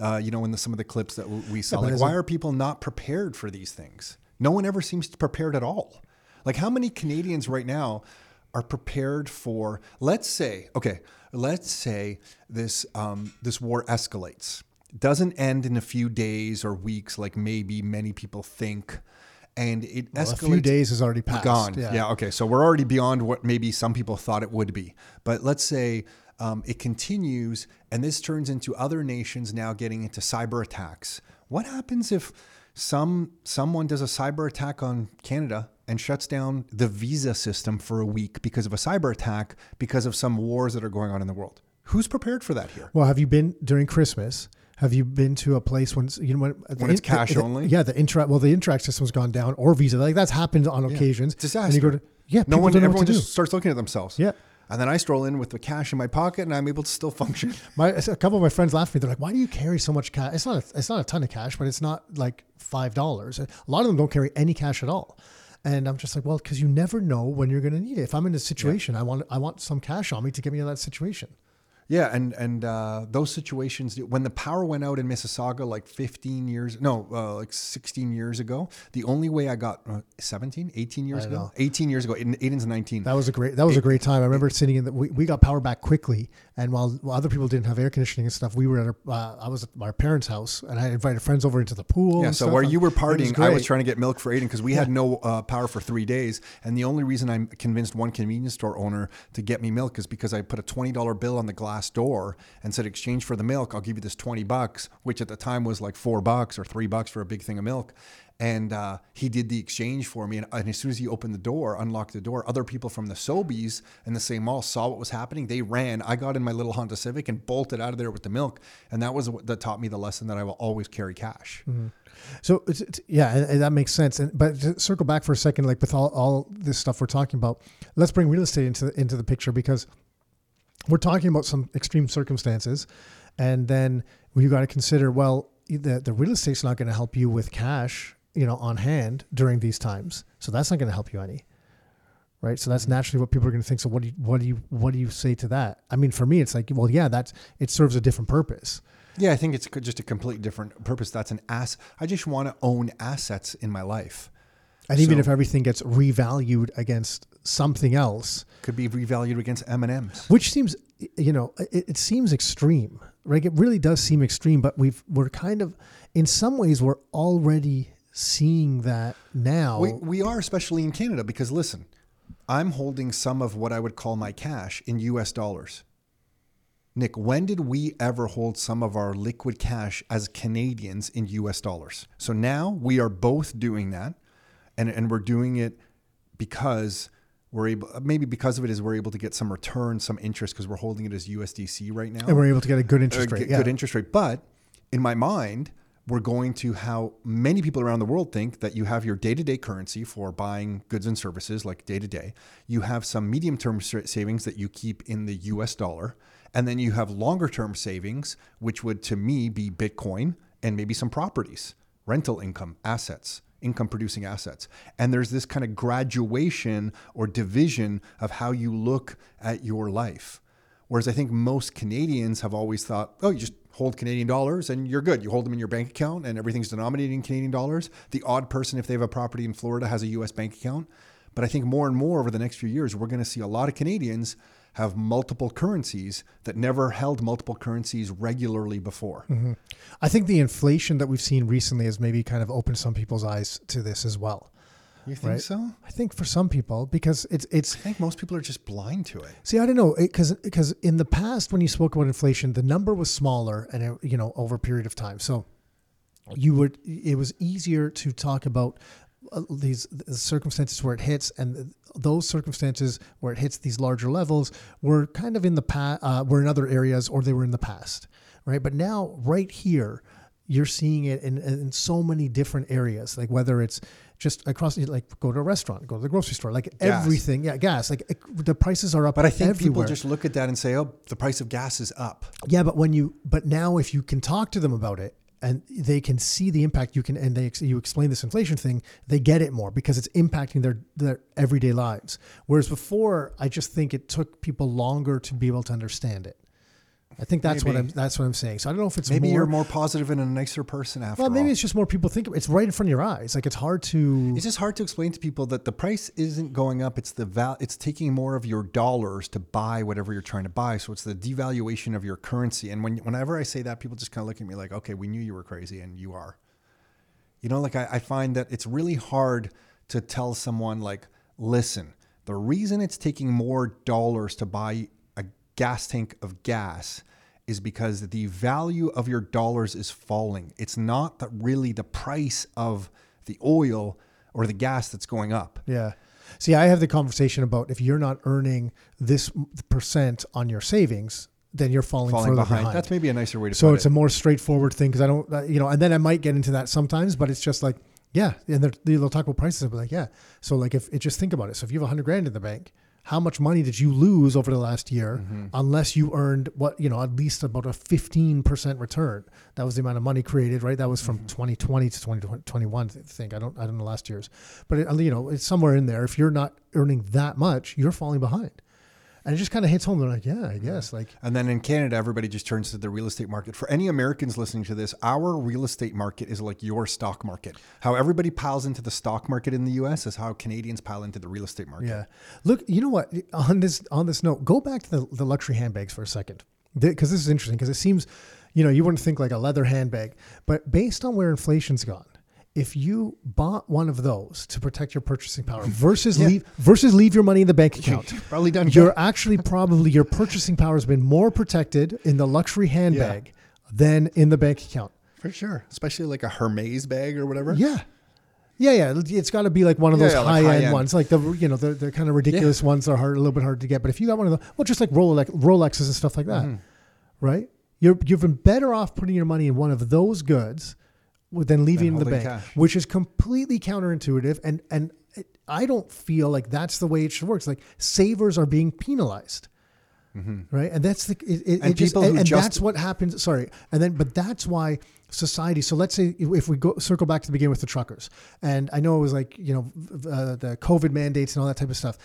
uh, you know, in the, some of the clips that we saw? but like, why are people not prepared for these things? No one ever seems prepared at all. Like, how many Canadians right now are prepared for? Let's say, okay, let's say this um, this war escalates, doesn't end in a few days or weeks, like maybe many people think, and it Well, escalates. a few days has already passed. Gone. Yeah. Okay. So we're already beyond what maybe some people thought it would be. But let's say um, it continues and this turns into other nations now getting into cyber attacks. What happens if some someone does a cyber attack on Canada and shuts down the visa system for a week because of a cyber attack because of some wars that are going on in the world? Who's prepared for that here? Well, have you been during Christmas? Have you been to a place when you know when, uh, the When it's in- cash the- only? Yeah, the Interac. Well, the Interac system's gone down, or Visa. Like that's happened on occasions. Disaster. And you go to yeah. no one, don't know what everyone to do. just starts looking at themselves. Yeah. And then I stroll in with the cash in my pocket and I'm able to still function. My a couple of my friends laugh at me. They're like, "Why do you carry so much cash? It's not a, it's not a ton of cash, but it's not like five dollars. A lot of them don't carry any cash at all." And I'm just like, "Well, because you never know when you're going to need it. If I'm in a situation, I want I want some cash on me to get me of that situation." Yeah, and and uh, those situations when the power went out in Mississauga like 15 years, no, uh, like 16 years ago. The only way I got uh, 17, 18 years ago, know. 18 years ago. Aiden- Aiden's 19. That was a great. That was a great time. I remember sitting in the. We, we got power back quickly, and while, while other people didn't have air conditioning and stuff, we were at. Our, uh, I was at my parents' house, and I invited friends over into the pool. Yeah, so stuff, where you were partying, I was trying to get milk for Aiden because we had no uh, power for three days. And the only reason I convinced one convenience store owner to get me milk is because I put a $20 bill on the glass door and said, exchange for the milk, I'll give you this 20 bucks, which at the time was like four bucks or three bucks for a big thing of milk. And uh, he did the exchange for me. And, and as soon as he opened the door, unlocked the door, other people from the Sobeys in the same mall saw what was happening. They ran. I got in my little Honda Civic and bolted out of there with the milk. And that was what that taught me the lesson that I will always carry cash. So it's, it's, yeah, that makes sense. And but to circle back for a second, like with all, all this stuff we're talking about, let's bring real estate into into the picture because we're talking about some extreme circumstances, and then you got to consider well, the the real estate's not going to help you with cash, you know, on hand during these times. So that's not going to help you any. Right, so that's mm-hmm. naturally what people are going to think. So, what do you, what do you, what do you say to that? I mean, for me, it's like, well, yeah, that's it serves a different purpose. Yeah, I think it's just a completely different purpose. That's an ass. I just want to own assets in my life. And even if everything gets revalued against something else, Could be revalued against M and M's. which seems, you know, it, it seems extreme, right? It really does seem extreme, but we've we're kind of, in some ways, we're already seeing that now. We, we are, especially in Canada, because listen, I'm holding some of what I would call my cash in U.S. dollars. Nick, when did we ever hold some of our liquid cash as Canadians in US dollars? So now we are both doing that, and, and we're doing it because we're able, maybe because of it is we're able to get some return, some interest because we're holding it as USDC right now. and we're able to get a good Uh, interest rate. get Yeah. good interest rate. But in my mind, we're going to how many people around the world think that you have your day to day currency for buying goods and services, like day to day. You have some medium term savings that you keep in the US dollar. And then you have longer term savings, which would to me be Bitcoin and maybe some properties, rental income, assets income producing assets. And there's this kind of graduation or division of how you look at your life. Whereas I think most Canadians have always thought, oh, you just hold Canadian dollars and you're good. You hold them in your bank account and everything's denominated in Canadian dollars. The odd person, if they have a property in Florida, has a US bank account. But I think more and more over the next few years, we're going to see a lot of Canadians have multiple currencies that never held multiple currencies regularly before. Mm-hmm. I think the inflation that we've seen recently has maybe kind of opened some people's eyes to this as well. You think Right. so? I think for some people because it's it's I think most people are just blind to it. See, I don't know, because because in the past when you spoke about inflation, the number was smaller, and it, you know over a period of time, so you would it was easier to talk about uh, these the circumstances where it hits, and those circumstances where it hits these larger levels were kind of in the past, uh, were in other areas, or they were in the past, right? But now, right here, you're seeing it in, in so many different areas, like whether it's just across, like go to a restaurant, go to the grocery store, like Gas. everything, yeah, gas, like it- the prices are up. But I think everywhere. people just look at that and say, oh, the price of gas is up. Yeah, but when you but now if you can talk to them about it and they can see the impact you can and they you explain this inflation thing, they get it more because it's impacting their their everyday lives. Whereas before, I just think it took people longer to be able to understand it. I think that's what I'm that's what I'm saying. So I don't know if it's Maybe more, you're more positive and a nicer person after well, maybe all. it's just more people think it's right in front of your eyes. Like it's hard to It's just hard to explain to people that the price isn't going up. It's the val. It's taking more of your dollars to buy whatever you're trying to buy. So it's the devaluation of your currency. And when whenever I say that, people just kind of look at me like, "Okay, we knew you were crazy, and you are." You know, like I, I find that it's really hard to tell someone like, "Listen, the reason it's taking more dollars to buy gas tank of gas." Is because the value of your dollars is falling. It's not that really the price of the oil or the gas that's going up. Yeah. See, I have the conversation about if you're not earning this percent on your savings, then you're falling, falling further behind. behind. That's maybe a nicer way to so it's it. a more straightforward thing because I don't, uh, you know, and then I might get into that sometimes, but it's just like, yeah, and they'll talk about prices. I'll be like, yeah. So like, if it just think about it. So if you have a hundred grand in the bank, how much money did you lose over the last year, Mm-hmm. unless you earned what you know at least about a fifteen percent return? That was the amount of money created, right? That was Mm-hmm. from 2020 to 2021. I think I don't, I don't know last year's, but it, you know, it's somewhere in there. If you're not earning that much, you're falling behind, and it just kind of hits home. They're like, yeah, I guess, like. and then in Canada, everybody just turns to the real estate market. For any Americans listening to this, our real estate market is like your stock market. How everybody piles into the stock market in the US is how Canadians pile into the real estate market. Yeah. Look, you know what? On this on this note, go back to the, the luxury handbags for a second, because this is interesting. Because it seems, you know, you wouldn't think like a leather handbag, but based on where inflation's gone, if you bought one of those to protect your purchasing power versus leave versus leave your money in the bank account, Probably done you're actually probably your purchasing power has been more protected in the luxury handbag than in the bank account. For sure. Especially like a Hermes bag or whatever. Yeah. Yeah, yeah. It's got to be like one of Yeah, those yeah, like high, end high-end. ones, like the you know the, the kind of ridiculous ones that are hard, a little bit hard to get. But if you got one of the well, just like Rolex, Rolexes and stuff like that, Mm-hmm. right? You're you've been better off putting your money in one of those goods than leaving in the bank, cash. which is completely counterintuitive. And and I don't feel like that's the way it should work. It's like savers are being penalized. Right, and that's the it, it, Mm-hmm. And it just, and, and just- that's what happens. Sorry, and then but that's why society. So let's say if we go circle back to the beginning with the truckers, and I know it was like you know uh, the COVID mandates and all that type of stuff.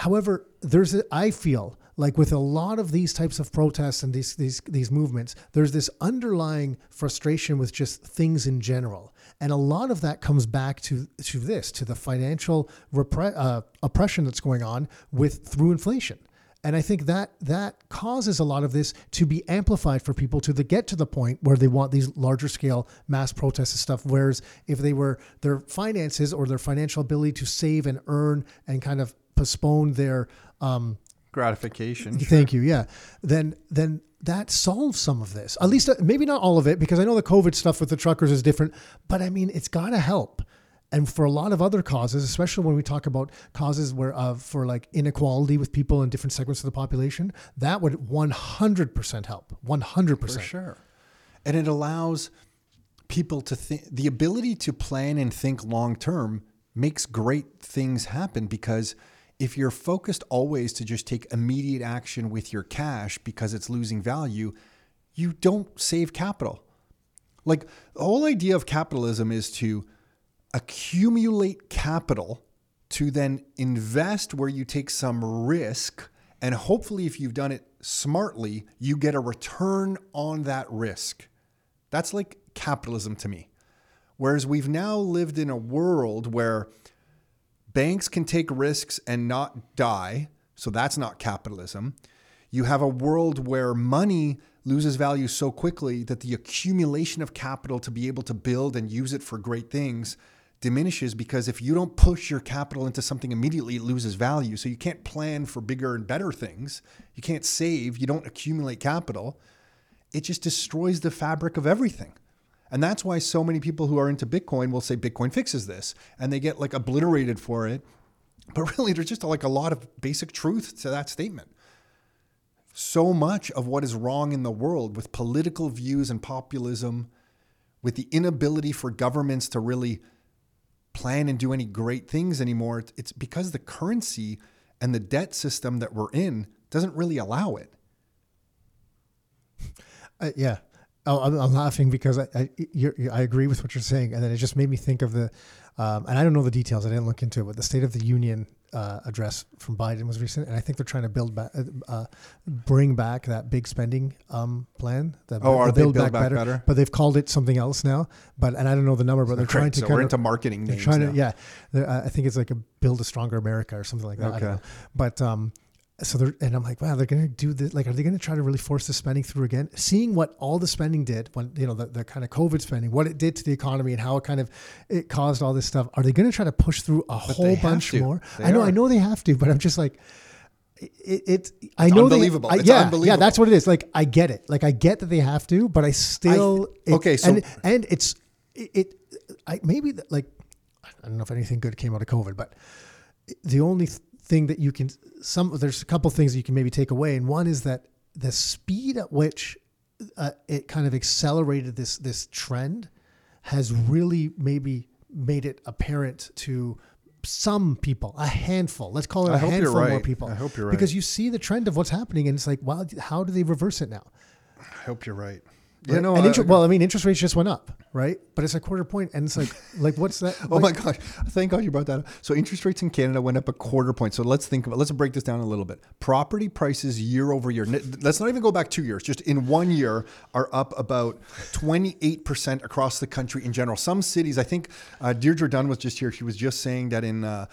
However, there's a, I feel like with a lot of these types of protests and these these these movements, there's this underlying frustration with just things in general, and a lot of that comes back to to this to the financial repre- uh, oppression that's going on with through inflation. And I think that that causes a lot of this to be amplified for people to the, get to the point where they want these larger scale mass protests and stuff. Whereas if they were their finances or their financial ability to save and earn and kind of postpone their um, gratification. Thank you. Yeah. Then then that solves some of this. At least uh, maybe not all of it because I know the COVID stuff with the truckers is different, but I mean it's got to help. And for a lot of other causes, especially when we talk about causes where uh, for like inequality with people in different segments of the population, that would 100% help. 100%. For sure. And it allows people to think the ability to plan and think long term makes great things happen because if you're focused always to just take immediate action with your cash because it's losing value, you don't save capital. Like the whole idea of capitalism is to accumulate capital to then invest where you take some risk. And hopefully, if you've done it smartly, you get a return on that risk. That's like capitalism to me. Whereas we've now lived in a world where banks can take risks and not die. So that's not capitalism. You have a world where money loses value so quickly that the accumulation of capital to be able to build and use it for great things diminishes because if you don't push your capital into something immediately, it loses value. So you can't plan for bigger and better things. You can't save. You don't accumulate capital. It just destroys the fabric of everything. And that's why so many people who are into Bitcoin will say Bitcoin fixes this and they get like obliterated for it. But really, there's just like a lot of basic truth to that statement. So much of what is wrong in the world with political views and populism, with the inability for governments to really plan and do any great things anymore, it's because the currency and the debt system that we're in doesn't really allow it. Uh, yeah, I'm, I'm laughing because I I, I agree with what you're saying, and then it just made me think of the, um, and I don't know the details. I didn't look into it, but the State of the Union uh, address from Biden was recent, and I think they're trying to build back, uh, bring back that big spending um, plan. The, oh, are the build, they build back, back better, better, But they've called it something else now. But and I don't know the number, but they're trying to. So we're of, into marketing. They're trying now. to, yeah. I think it's like a build a stronger America or something like that. Okay. But um, so they're and I'm like, wow, they're gonna do this. Like, are they gonna try to really force the spending through again? Seeing what all the spending did when you know the, the kind of COVID spending, what it did to the economy, and how it kind of it caused all this stuff. Are they gonna try to push through a but whole bunch more? They I know, are. I know they have to, but I'm just like. It, it I it's know unbelievable. They, I, yeah, unbelievable. yeah, that's what it is. Like I get it. Like I get that they have to, but I still I, okay. So and, and it's it, it I maybe like I don't know if anything good came out of COVID, but the only thing that you can some there's a couple things that you can maybe take away, and one is that the speed at which uh, it kind of accelerated this this trend has really maybe made it apparent to some people, a handful. Let's call it I a handful right. more people. I hope you're right because you see the trend of what's happening, and it's like, wow, how do they reverse it now? I hope you're right. Yeah, no. Inter- well, I mean, interest rates just went up, right? But it's a quarter point, and it's like, like what's that? oh my gosh! Thank God you brought that up. So interest rates in Canada went up a quarter point. So let's think about. Let's break this down a little bit. Property prices year over year. Let's not even go back two years. Just in one year, are up about twenty eight percent across the country in general. Some cities, I think, uh, Deirdre Dunn was just here. She was just saying that in. Uh,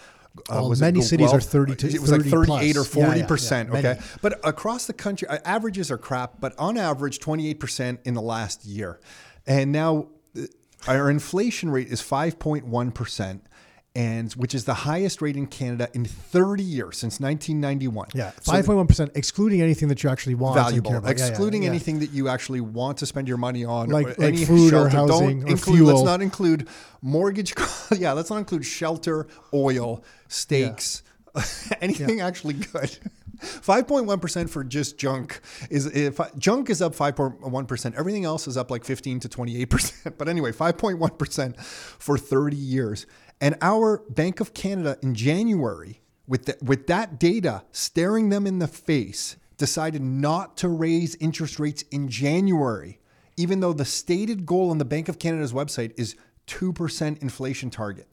uh, many cities are 30 to it was like 38 plus. or 40 yeah, percent yeah, okay? But across the country uh, averages are crap but on average 28 percent in the last year. And now uh, our inflation rate is 5.1 percent and which is the highest rate in Canada in 30 years since 1991. Yeah, 5.1 percent, excluding anything that you actually want. Valuable, excluding yeah, yeah, yeah. anything that you actually want to spend your money on, like, like any food shelter. or housing Don't or include, fuel. Let's not include mortgage. yeah, let's not include shelter, oil, steaks, anything actually good. 5.1% for just junk is if junk is up 5.1%, everything else is up like 15 to 28%. But anyway, 5.1% for 30 years. And our Bank of Canada in January, with, the, with that data staring them in the face, decided not to raise interest rates in January, even though the stated goal on the Bank of Canada's website is 2% inflation target.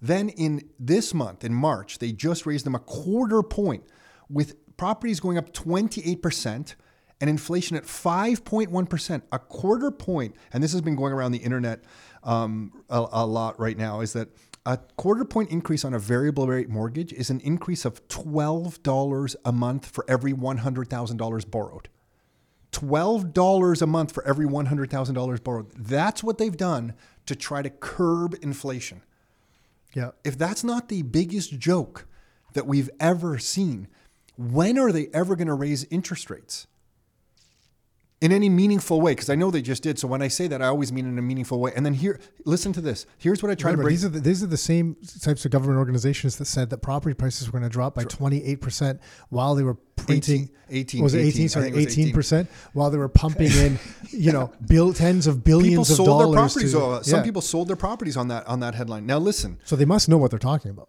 Then in this month, in March, they just raised them a quarter point with properties going up 28% and inflation at 5.1%, a quarter point. And this has been going around the internet um, a, a lot right now is that a quarter point increase on a variable rate mortgage is an increase of $12 a month for every $100,000 borrowed. $12 a month for every $100,000 borrowed. That's what they've done to try to curb inflation. Yeah. If that's not the biggest joke that we've ever seen, when are they ever going to raise interest rates? In any meaningful way because I know they just did. So when I say that, I always mean in a meaningful way. And then here, listen to this. Here's what I try Remember, to break. these are the, these are the same types of government organizations that said that property prices were going to drop by 28 percent while they were printing 18, was it 18, 18 sorry think it was 18 percent while they were pumping in you know bill tens of billions people of dollars their properties. to, Some yeah. people sold their properties on that on that headline. Now listen, so they must know what they're talking about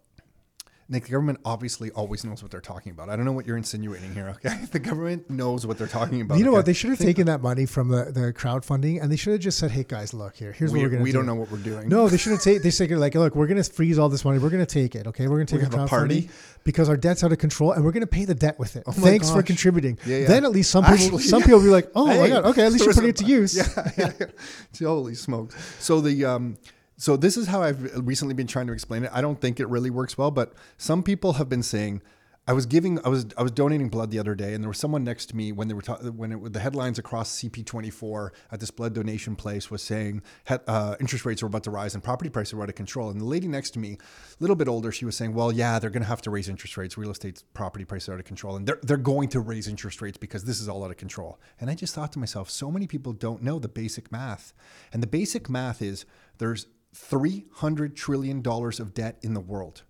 Nick. The government obviously always knows what they're talking about. I don't know what you're insinuating here. Okay, the government knows what they're talking about. you know okay? what they should have taken that money from the, the crowdfunding and they should have just said hey guys look here here's We, what we're going to do. we do don't know what we're doing. No, they should have taken. They said like, look, we're going to freeze all this money. We're going to take it. Okay, we're going to take We a party? because our debt's out of control, and we're going to pay the debt with it. my Thanks for contributing. Yeah, yeah. Then at least some people, Actually, some yeah. people will be like, oh my god, okay, at least you're putting it to use. Yeah, yeah, yeah. Holy smokes! So the um, so this is how I've recently been trying to explain it. I don't think it really works well, but some people have been saying. I was giving, I was, I was donating blood the other day, and there was someone next to me when they were ta- when it, the headlines across CP24 at this blood donation place was saying uh, interest rates were about to rise and property prices were out of control. And the lady next to me, a little bit older, she was saying, "Well, yeah, they're going to have to raise interest rates. Real estate property prices are out of control, and they're they're going to raise interest rates because this is all out of control." And I just thought to myself, so many people don't know the basic math, and the basic math is there's 300 trillion dollars of debt in the world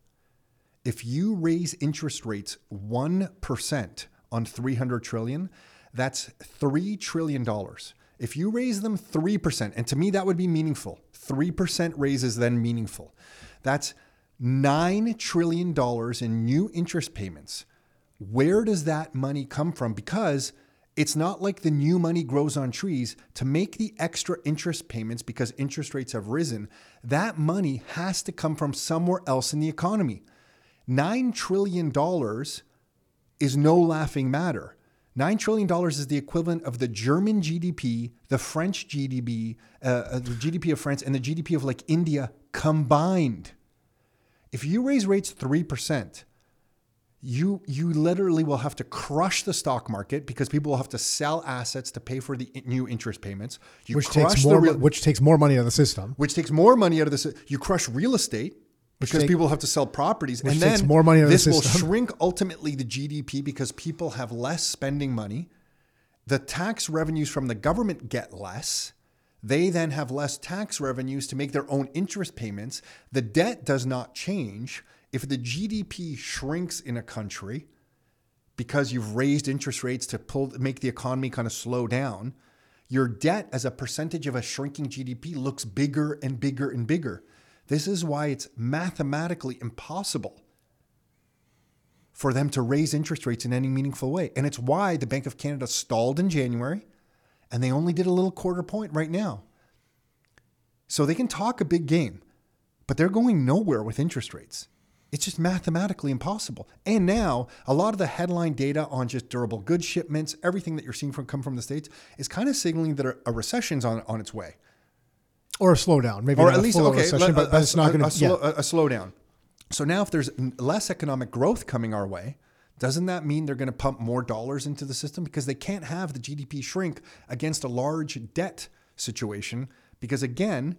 if you raise interest rates 1% on 300 trillion, that's 3 trillion dollars. If you raise them 3%, and to me that would be meaningful. 3% raises then meaningful. That's 9 trillion dollars in new interest payments. Where does that money come from? Because it's not like the new money grows on trees to make the extra interest payments because interest rates have risen. That money has to come from somewhere else in the economy. $9 trillion is no laughing matter. $9 trillion is the equivalent of the German GDP, the French GDP, uh, uh, the GDP of France, and the GDP of like India combined. If you raise rates 3%, you, you literally will have to crush the stock market because people will have to sell assets to pay for the new interest payments. You Which takes more, real- which takes more money out of the system. which takes more money out of this. You crush real estate because take- people have to sell properties, and then more money of the this will shrink ultimately the GDP because people have less spending money. The tax revenues from the government get less. They then have less tax revenues to make their own interest payments. The debt does not change. If the GDP shrinks in a country because you've raised interest rates to pull make the economy kind of slow down, your debt as a percentage of a shrinking GDP looks bigger and bigger and bigger. This is why it's mathematically impossible for them to raise interest rates in any meaningful way. And it's why the Bank of Canada stalled in January and they only did a little quarter point right now. So they can talk a big game, but they're going nowhere with interest rates. It's just mathematically impossible. And now a lot of the headline data on just durable goods shipments, everything that you're seeing from come from the states, is kind of signaling that a, a recession's on on its way, Or a slowdown, maybe or not at a least okay, recession, let- but, but it's not going a, to. Yeah. a, a slowdown. So now, if there's less economic growth coming our way, doesn't that mean they're going to pump more dollars into the system because they can't have the GDP shrink against a large debt situation? Because again,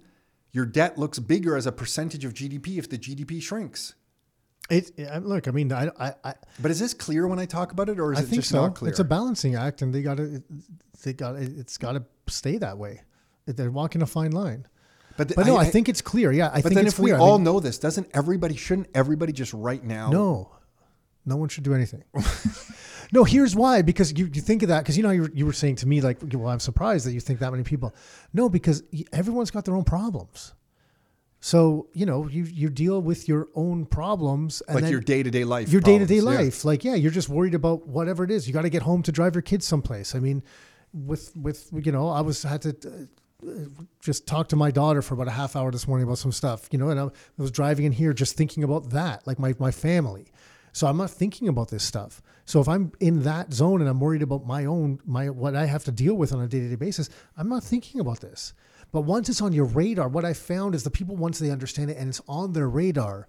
your debt looks bigger as a percentage of GDP if the GDP shrinks. It, I- look, I mean, I, I, I, But is this clear when I talk about it, or is I it think just so. not clear? It's a balancing act, and they got to, they got, it's got to stay that way. They're walking a fine line. but th- But no, I, think it's clear. Yeah, I But think then it's if we clear. I all mean, know this, doesn't everybody? Shouldn't everybody just right now? no, no one should do anything. no, here's why. Because you, you think of that because you know you were, you were saying to me like, well, I'm surprised that you think that many people. No, because everyone's got their own problems. So you know you you deal with your own problems and like your day to day life. your day to day problems, yeah. life. Like, yeah, you're just worried about whatever it is. You got to get home to drive your kids someplace. I mean, with with you know, I was had to uh, just talk to my daughter for about a half hour this morning about some stuff. You know, and I was driving in here just thinking about that, like my my family. So I'm not thinking about this stuff. So if I'm in that zone and I'm worried about my own my what I have to deal with on a day to day basis, I'm not thinking about this. But once it's on your radar, what I found is the people once they understand it and it's on their radar,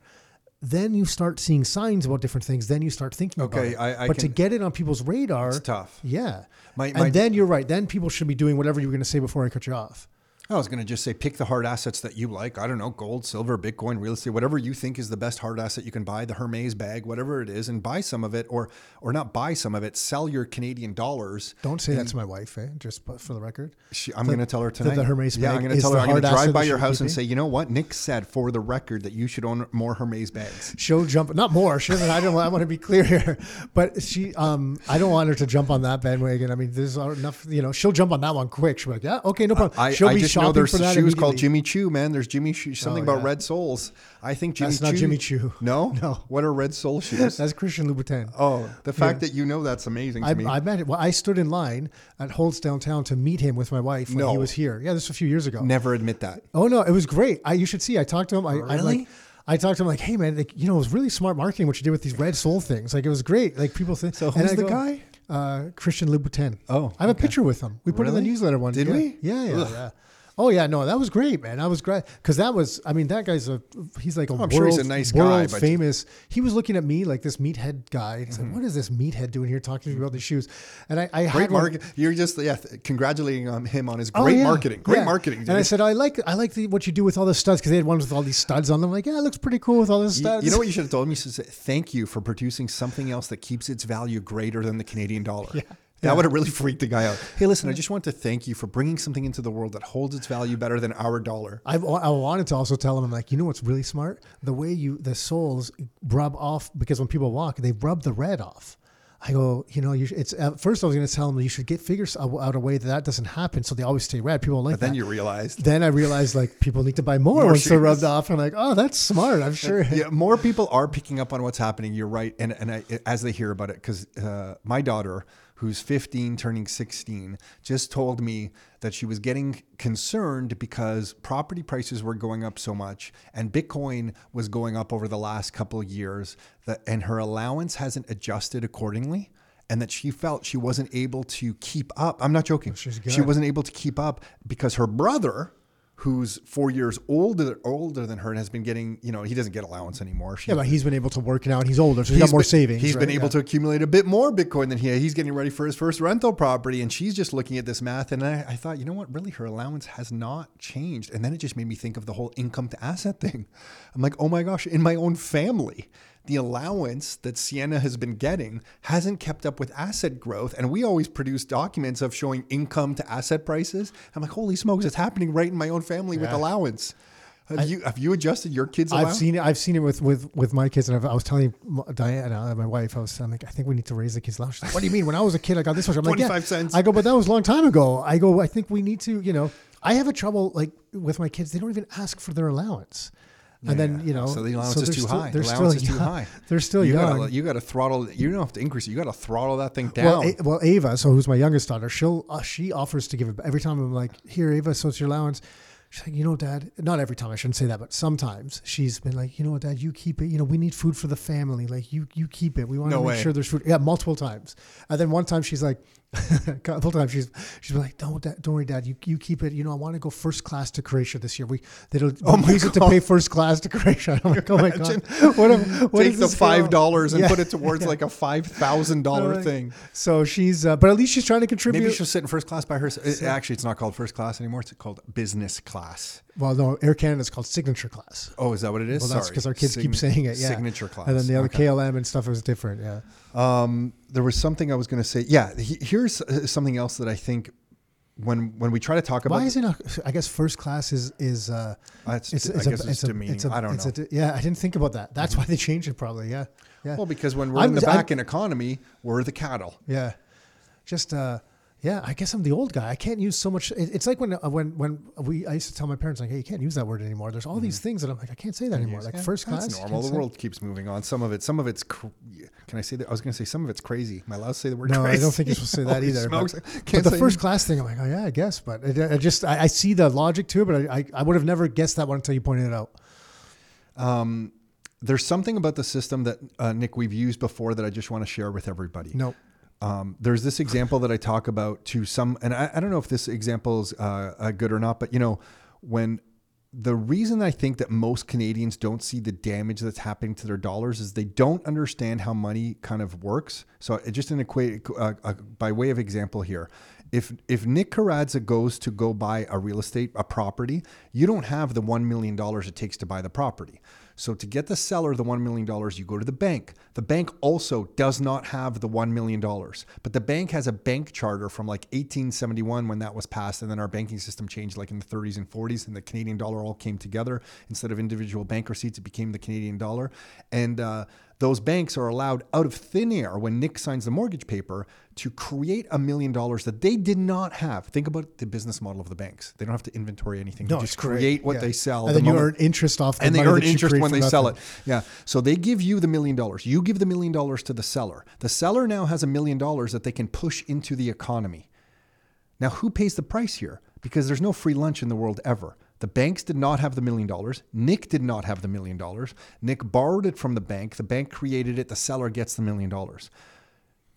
then you start seeing signs about different things. Then you start thinking Okay, about it. I- I but to get it on people's radar, It's tough. Yeah, My- and then you're right. Then people should be doing whatever you were going to say before I cut you off. I was going to just say pick the hard assets that you like. I don't know, gold, silver, Bitcoin, real estate, whatever you think is the best hard asset you can buy, the Hermes bag, whatever it is, and buy some of it or or not buy some of it, sell your Canadian dollars. Don't say that to my wife, eh? Just for the record. She, I'm going to tell her tonight. the Hermes yeah, I'm going to tell her I'm going to drive by your house and say, you know what? Nick said for the record that you should own more Hermes bags. She'll jump, not more. She doesn't. I don't. I want to be clear here, but she. Um, I don't want her to jump on that bandwagon. I mean, there's enough. You know, she'll jump on that one quick. She'll be like, yeah, okay, no problem. I, she'll I be shopping there's for that shoes called. Jimmy Choo, man. There's Jimmy Choo, something Oh, about red soles. I think Jimmy That's not Jimmy Choo. No, No. What are red sole shoes? That's Christian Louboutin. oh, the fact that you know that's amazing to I, me. I met it. Well, I stood in line at Holt's downtown to meet him with my wife when No. he was here. Yeah, this was a few years ago. Never admit that. Oh no, it was great. I you should see. I talked to him. I, I Really? like. I talked to him like, hey man, like, you know, it was really smart marketing what you did with these red sole things. Like it was great. Like people think. So who's I the go, guy? Uh, Christian Louboutin. Oh, I have okay. a picture with him. We put it in the newsletter one. Did yeah. we? Yeah, yeah, Ugh. yeah. Oh yeah, no, that was great, man. That was great because that was. I mean, that guy's a. He's like a I'm world, sure he's a nice guy, world but- famous. He was looking at me like this meathead guy. He's Mm-hmm. like, "What is this meathead doing here, talking to me about these shoes?" And I, I Great had one- You're just yeah, congratulating him on his Oh, great yeah. marketing. Great Yeah. marketing. And I said, I like I like the, what you do with all the studs because they had ones with all these studs on them. Like, yeah, it looks pretty cool with all the studs. you know what you should have told me? You should say, thank you for producing something else that keeps its value greater than the Canadian dollar. That Yeah. would have really freaked the guy out. Hey, listen, I just want to thank you for bringing something into the world that holds its value better than our dollar. I, I wanted to also tell him, I'm like, you know what's really smart? The way you the soles rub off because when people walk, they rub the red off. I go, you know, you, it's at first I was going to tell them you should get figures out a way that that doesn't happen, so they always stay red. People like But then that. you realized. Then I realized like people need to buy more, More once they're rubbed off. I'm like, oh, that's smart. I'm sure. yeah, more people are picking up on what's happening. You're right, and and I, as they hear about it, because uh, my daughter, who's 15, turning 16, just told me that she was getting concerned because property prices were going up so much, and Bitcoin was going up over the last couple of years, that and her allowance hasn't adjusted accordingly. And that she felt she wasn't able to keep up. I'm not joking. she's She wasn't able to keep up because her brother, who's four years older older than her and has been getting, you know, he doesn't get allowance anymore. Yeah, but he's been able to work now and he's older, so he's got more been, savings. He's been able Yeah. to accumulate a bit more Bitcoin than he. He's getting ready for his first rental property, and she's just looking at this math. And I, I thought, you know what? Really, her allowance has not changed. And then it just made me think of the whole income to asset thing. I'm like, oh my gosh, in my own family. The allowance that Sienna has been getting hasn't kept up with asset growth. And we always produce documents of showing income to asset prices. I'm like, holy smokes, it's happening right in my own family with allowance. Have you have you adjusted your kids' I've seen it. I've seen it with with with my kids, and I've, I was telling Diana, uh, my wife, I was I'm like, I think we need to raise the kids' allowance. Like, what do you mean? When I was a kid, I got this much. I'm like, yeah. 25 cents. I go, but that was a long time ago. I go, I think we need to, you know, I have a trouble like with my kids. They don't even ask for their allowance. And then you know, so the allowance so is too still- high. They're the still allowance is too high. They're still you young. Gotta, you got to throttle. You don't have to increase it. You got to throttle that thing down. Well, A- well, Ava, so who's my youngest daughter, she'll uh, she offers to give it every time. I'm like, here, Ava, so it's your allowance. She's like, you know, Dad. Not every time. I shouldn't say that, but sometimes she's been like, you know, what, Dad, you keep it. You know, we need food for the family. Like you, you keep it. We want No to make way. sure there's food. Yeah, multiple times. And then one time she's like, a couple times she's she's been like, don't, don't worry, Dad. You you keep it. You know, I want to go first class to Croatia this year. We they'll Oh my use it to pay first class to Croatia. I'm like, oh my god, what, a- what Take the five dollars and Yeah. put it towards like a five thousand dollar thing. So she's, uh, but at least she's trying to contribute. Maybe she'll sit in first class by herself. Actually, it's not called first class anymore. It's called business class. Well, no, Air Canada is called signature class. Oh, is that what it is? Well, that's because our kids keep saying it. Yeah, Signature class. And then the other Okay. KLM and stuff is different. Yeah. Um, there was something I was going to say. Yeah, he- here's uh, something else that I think when when we try to talk about Why is it not? I guess first class is is. Uh, That's- it's, I it's guess a, it's it's a, demeaning. it's a, I don't it's know. A, yeah, I didn't think about that. That's why they changed it. Probably. Yeah. Yeah. well because when we're I'm- in the I'm- back end economy, we're the cattle. Yeah. Just uh yeah, I guess I'm the old guy. I can't use so much. It, it's like when uh, when when we I used to tell my parents like, "Hey, you can't use that word anymore." There's all these things that I'm like, I can't say that anymore. Like Mm-hmm. Yeah, first class. That's normal. The say- world keeps moving on. Some of it, some of it's. Cr- can I say that? I was going to say some of it's crazy. Am I allowed to say the word No, crazy? I don't think you're supposed to say that either. But, smokes. but the first class thing, I'm like, oh yeah, I guess. But it, I just I, I see the logic to it, but I, I I would have never guessed that one until you pointed it out. Um, there's something about the system that uh, Nick we've used before that I just want to share with everybody. No. Um, there's this example that I talk about to some, and I, I don't know if this example is uh, uh, good or not, but you know, when the reason I think that most Canadians don't see the damage that's happening to their dollars is they don't understand how money kind of works. So, it just an equate uh, uh, by way of example here, If if Nick Karadza goes to go buy a real estate a property, you don't have the one million dollars it takes to buy the property. So to get the seller the $1 million, you go to the bank. The bank also does not have the $1 million, but the bank has a bank charter from like 1871 when that was passed. And then our banking system changed like in the 30s and 40s and the Canadian dollar all came together. Instead of individual bank receipts, it became the Canadian dollar. And, uh, those banks are allowed out of thin air when Nick signs the mortgage paper to create a million dollars that they did not have. Think about the business model of the banks. They don't have to inventory anything. No, they just create what Yeah. they sell. and the then you earn interest off, the and they earn interest when they sell it. Yeah. So they give you the million dollars. You give the million dollars to the seller. The seller now has a million dollars that they can push into the economy. Now, who pays the price here? Because there's no free lunch in the world ever. The banks did not have the million dollars. Nick did not have the million dollars. Nick borrowed it from the bank. The bank created it. The seller gets the million dollars.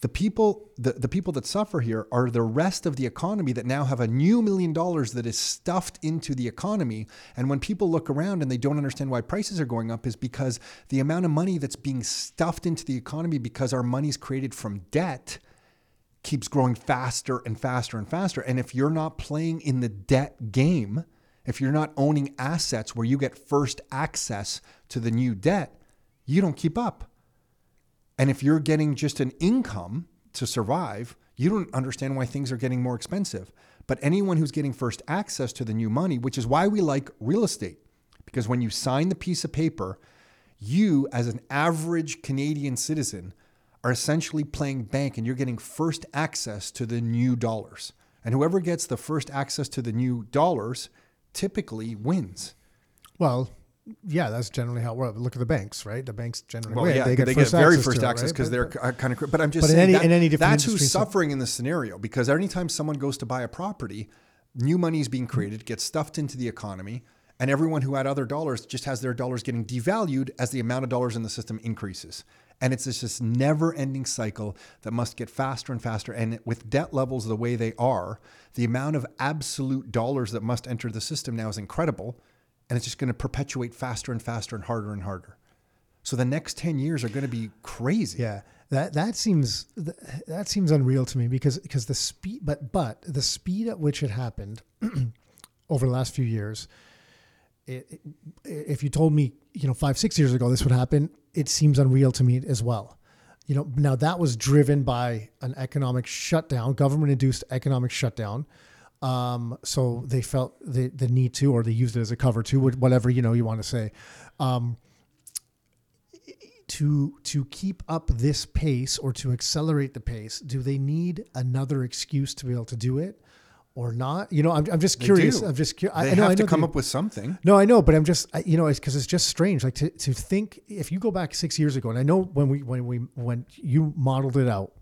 The people, the, the people that suffer here are the rest of the economy that now have a new million dollars that is stuffed into the economy. And when people look around and they don't understand why prices are going up, is because the amount of money that's being stuffed into the economy because our money's created from debt keeps growing faster and faster and faster. And if you're not playing in the debt game, if you're not owning assets where you get first access to the new debt, you don't keep up. And if you're getting just an income to survive, you don't understand why things are getting more expensive. But anyone who's getting first access to the new money, which is why we like real estate, because when you sign the piece of paper, you, as an average Canadian citizen, are essentially playing bank and you're getting first access to the new dollars. And whoever gets the first access to the new dollars typically wins. Well, yeah, that's generally how it works. Look at the banks, right? The banks generally Well, win. yeah, they get, they first get very access first access because But- they're kind of. But I'm just But in any- that, in any different that's who's suffering in this scenario because anytime someone goes to buy a property, new money is being mm-hmm. created, gets stuffed into the economy, and everyone who had other dollars just has their dollars getting devalued as the amount of dollars in the system increases. And it's just this never-ending cycle that must get faster and faster. And with debt levels the way they are, the amount of absolute dollars that must enter the system now is incredible, and it's just going to perpetuate faster and faster and harder and harder. So the next 10 years are going to be crazy. Yeah, that that seems that seems unreal to me because because the speed, but but the speed at which it happened over the last few years. It, it- if you told me, you know, five six years ago this would happen, it seems unreal to me as well. You know, now that was driven by an economic shutdown, government-induced economic shutdown. Um, so they felt the the need to, or they used it as a cover to, whatever you know you want to say. Um, to to keep up this pace or to accelerate the pace do they need another excuse to be able to do it or not you know i'm, I'm just curious i'm just curious They I know, have I to come they- up with something. no i know but i'm just I, you know it's because it's just strange like to, to think if you go back six years ago and i know when we when we when you modeled it out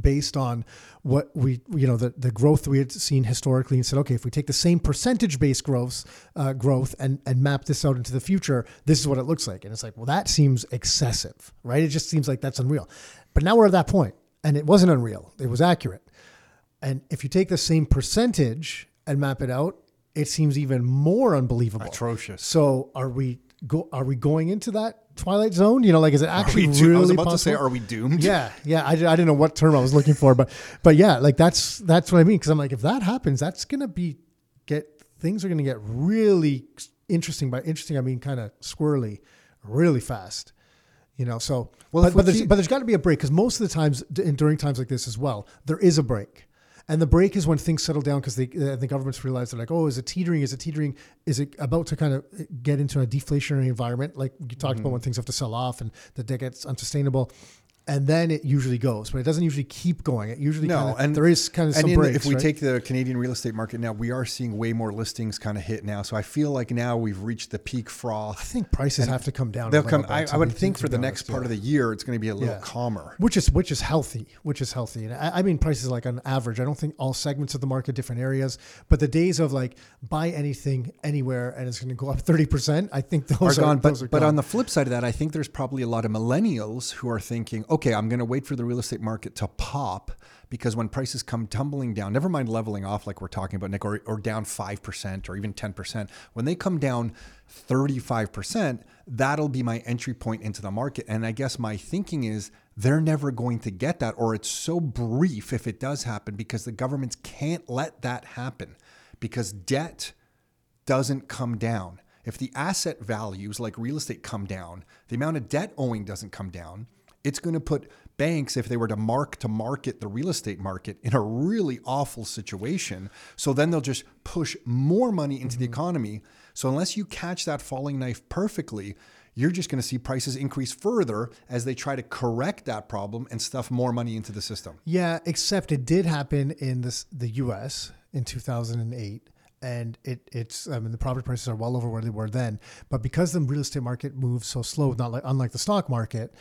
based on what we you know the, the growth we had seen historically and said okay if we take the same percentage based growth uh, growth and and map this out into the future this is what it looks like. And it's like well that seems excessive right? It just seems like that's unreal. But now we're at that point and it wasn't unreal. It was accurate. And if you take the same percentage and map it out it seems even more unbelievable. Atrocious. so are we go are we going into that twilight zone you know like is it actually do- really I was about to say, are we doomed? Yeah, yeah. I, I didn't know what term I was looking for, but but yeah, like that's that's what I mean. Because I'm like, if that happens, that's gonna be get things are gonna get really interesting. By interesting, I mean kind of squirrely, really fast. You know, so Well, but, but there's but there's got to be a break because most of the times d- and during times like this as well, there is a break. And the break is when things settle down because they uh, the governments realize they're like, oh, is it teetering? Is it teetering? Is it about to kind of get into a deflationary environment? Like you talked Mm-hmm. about when things have to sell off and the debt gets unsustainable. And then it usually goes, but it doesn't usually keep going. It usually No, kind of, and there is kind of some in breaks. if we right? take the Canadian real estate market now, we are seeing way more listings kind of hit now. So I feel like now we've reached the peak froth. I think prices have to come down. They'll come. bit, I, I would think for the next part of the year, it's going to be a little Yeah. calmer. which is which is healthy, which is healthy. And I, I mean prices like on average. I don't think all segments of the market, different areas, but the days of like buy anything anywhere and it's going to go up thirty percent. I think Are those are, gone, those but are but gone. on the flip side of that, I think there's probably a lot of millennials who are thinking, okay, I'm going to wait for the real estate market to pop because when prices come tumbling down, never mind leveling off like we're talking about, Nick, or, or down 5% or even 10%, when they come down 35%, that'll be my entry point into the market. And I guess my thinking is they're never going to get that, or it's so brief if it does happen because the governments can't let that happen because debt doesn't come down. If the asset values like real estate come down, the amount of debt owing doesn't come down, it's going to put banks, if they were to mark to market the real estate market, in a really awful situation. So then they'll just push more money into the mm-hmm. economy. So unless you catch that falling knife perfectly, you're just going to see prices increase further as they try to correct that problem and stuff more money into the system. Yeah, except it did happen in this the U.S. in 2008, and it it's I mean the property prices are well over where they were then. But because the real estate market moves so slow, not like unlike the stock market,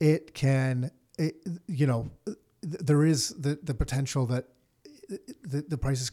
it can it, you know there is the the potential that the, the prices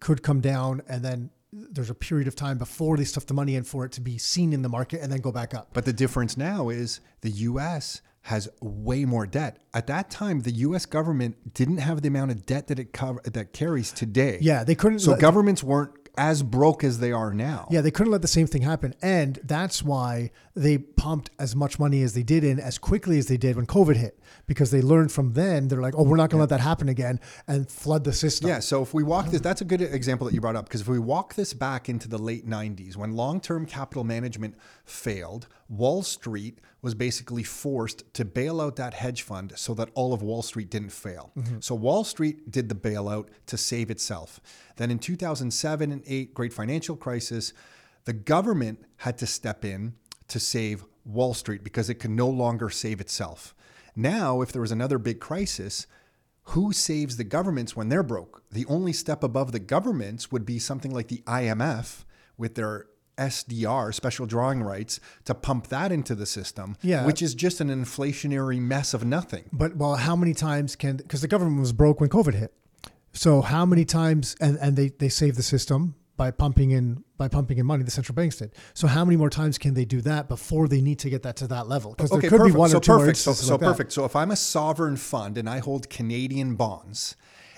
could come down and then there's a period of time before they stuff the money in for it to be seen in the market and then go back up. But the difference now is the US has way more debt. At that time, the US government didn't have the amount of debt that it cover, that carries today. Yeah, they couldn't So governments weren't as broke as they are now. Yeah, they couldn't let the same thing happen. And that's why they pumped as much money as they did in as quickly as they did when COVID hit, because they learned from then, they're like, oh, we're not going to let that happen again and flood the system. Yeah, so if we walk this, that's a good example that you brought up because if we walk this back into the late 90s, when long term capital management failed, Wall Street was basically forced to bail out that hedge fund so that all of Wall Street didn't fail. Mm-hmm. So Wall Street did the bailout to save itself. Then in 2007 and 8, great financial crisis, the government had to step in to save Wall Street because it could no longer save itself. Now, if there was another big crisis, who saves the governments when they're broke? The only step above the governments would be something like the IMF with their SDR, special drawing rights, to pump that into the system, Yeah. which is just an inflationary mess of nothing. But well, how many times can because the government was broke when COVID hit? So how many times and, and they, they saved the system by pumping in by pumping in money, the central banks did. So how many more times can they do that before they need to get that to that level? Because there could perfect. be one so or two perfect. So, so like that. perfect. So if I'm a sovereign fund and I hold Canadian bonds,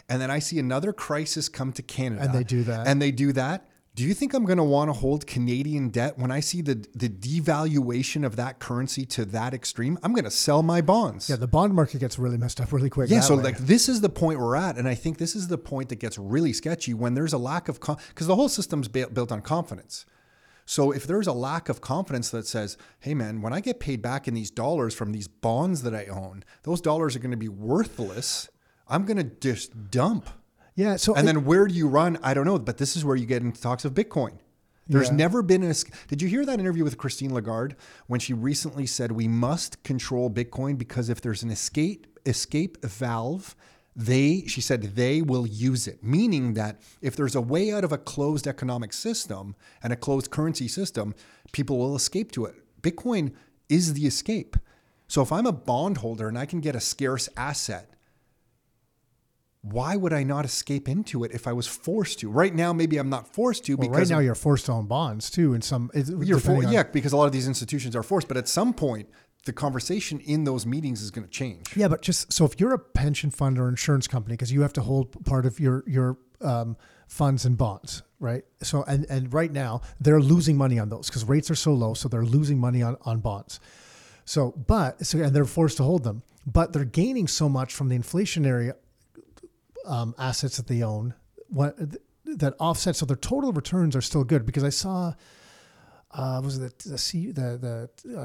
and then I see another crisis come to Canada, And they do that. and they do that. Do you think I'm going to want to hold Canadian debt when I see the the devaluation of that currency to that extreme? I'm going to sell my bonds. Yeah, the bond market gets really messed up really quick. Yeah, so way. like this is the point we're at, and I think this is the point that gets really sketchy when there's a lack of because the whole system's ba- built on confidence. So if there's a lack of confidence that says, "Hey, man, when I get paid back in these dollars from these bonds that I own, those dollars are going to be worthless," I'm going to just dump. Yeah, so And it- then where do you run? I don't know, but this is where you get into talks of Bitcoin. There's Yeah. never been a. Did you hear that interview with Christine Lagarde when she recently said we must control Bitcoin because if there's an escape escape valve, they she said they will use it. Meaning that if there's a way out of a closed economic system and a closed currency system, people will escape to it. Bitcoin is the escape. So if I'm a bondholder and I can get a scarce asset why would I not escape into it if I was forced to? Right now, maybe I'm not forced to well, because right now you're forced to own bonds too. In some, you're for, on- yeah, because a lot of these institutions are forced. But at some point, the conversation in those meetings is going to change. Yeah, but just so if you're a pension fund or insurance company, because you have to hold part of your your um, funds and bonds, right? So and and right now they're losing money on those because rates are so low, so they're losing money on on bonds. So, but so and they're forced to hold them, but they're gaining so much from the inflationary um, assets that they own, what that offsets. So their total returns are still good because I saw uh, was it the the the the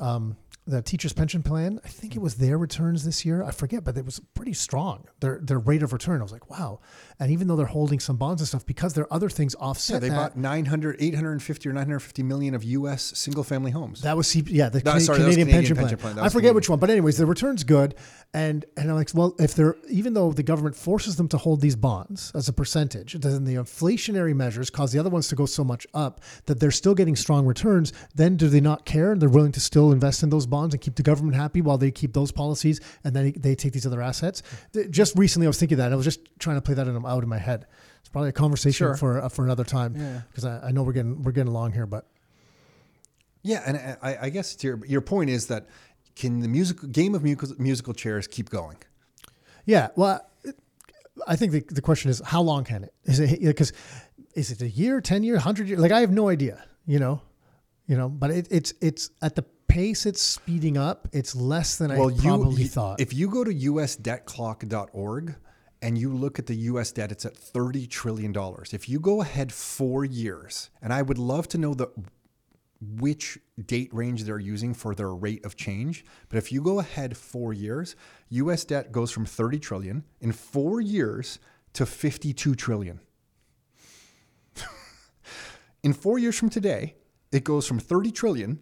uh, um, the teachers pension plan? I think it was their returns this year. I forget, but it was pretty strong. Their their rate of return. I was like, wow. And even though they're holding some bonds and stuff, because there are other things offset. Yeah, they that. bought 900, 850 or 950 million of U.S. single family homes. That was yeah, the No, Cana- sorry, Canadian, Canadian pension, pension plan. plan. I forget Canadian. which one, but anyways, the return's good, and and I'm like, well, if they're even though the government forces them to hold these bonds as a percentage, then the inflationary measures cause the other ones to go so much up that they're still getting strong returns. Then do they not care? and They're willing to still invest in those bonds and keep the government happy while they keep those policies, and then they take these other assets. Just recently, I was thinking that I was just trying to play that in, out in my head. It's probably a conversation Sure. for uh, for another time Yeah. because I, I know we're getting we're getting along here, but. Yeah, and I, I guess your, your point is that can the musical game of musical, musical chairs keep going? Yeah. Well, I think the, the question is how long can it? Is it because is it a year, ten year, hundred year? Like I have no idea. You know, you know. But it, it's it's at the pace it's speeding up. It's less than I probably you, thought. If you go to usdebtclock.org and you look at the US debt, it's at $30 trillion. If you go ahead four years, and I would love to know the which date range they're using for their rate of change. But if you go ahead four years, US debt goes from 30 trillion in four years to 52 trillion. in four years from today, it goes from 30 trillion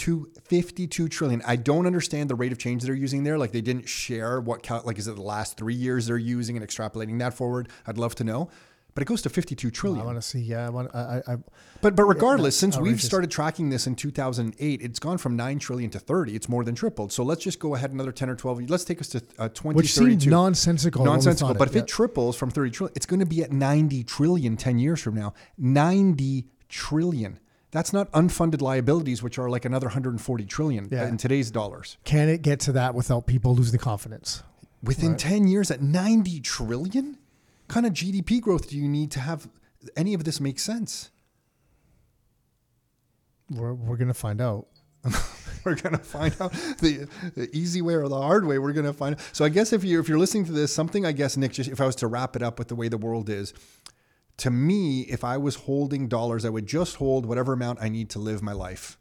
to 52 trillion. I don't understand the rate of change they're using there. Like they didn't share what, like, is it the last three years they're using and extrapolating that forward? I'd love to know but it goes to 52 trillion. I want to see. Yeah, I want. I, I, but but regardless, since outrageous. we've started tracking this in 2008, it's gone from nine trillion to 30. It's more than tripled. So let's just go ahead another 10 or 12. Let's take us to uh, 2032. Which seems nonsensical. Nonsensical. But it, if yeah. it triples from 30 trillion, it's going to be at 90 trillion 10 years from now. 90 trillion. That's not unfunded liabilities, which are like another 140 trillion yeah. in today's dollars. Can it get to that without people losing confidence? Within right. 10 years at 90 trillion? kind of GDP growth do you need to have any of this make sense? We're, we're going to find out. we're going to find out the, the, easy way or the hard way. We're going to find out. So I guess if you're, if you're listening to this, something I guess, Nick, just if I was to wrap it up with the way the world is, to me, if I was holding dollars, I would just hold whatever amount I need to live my life,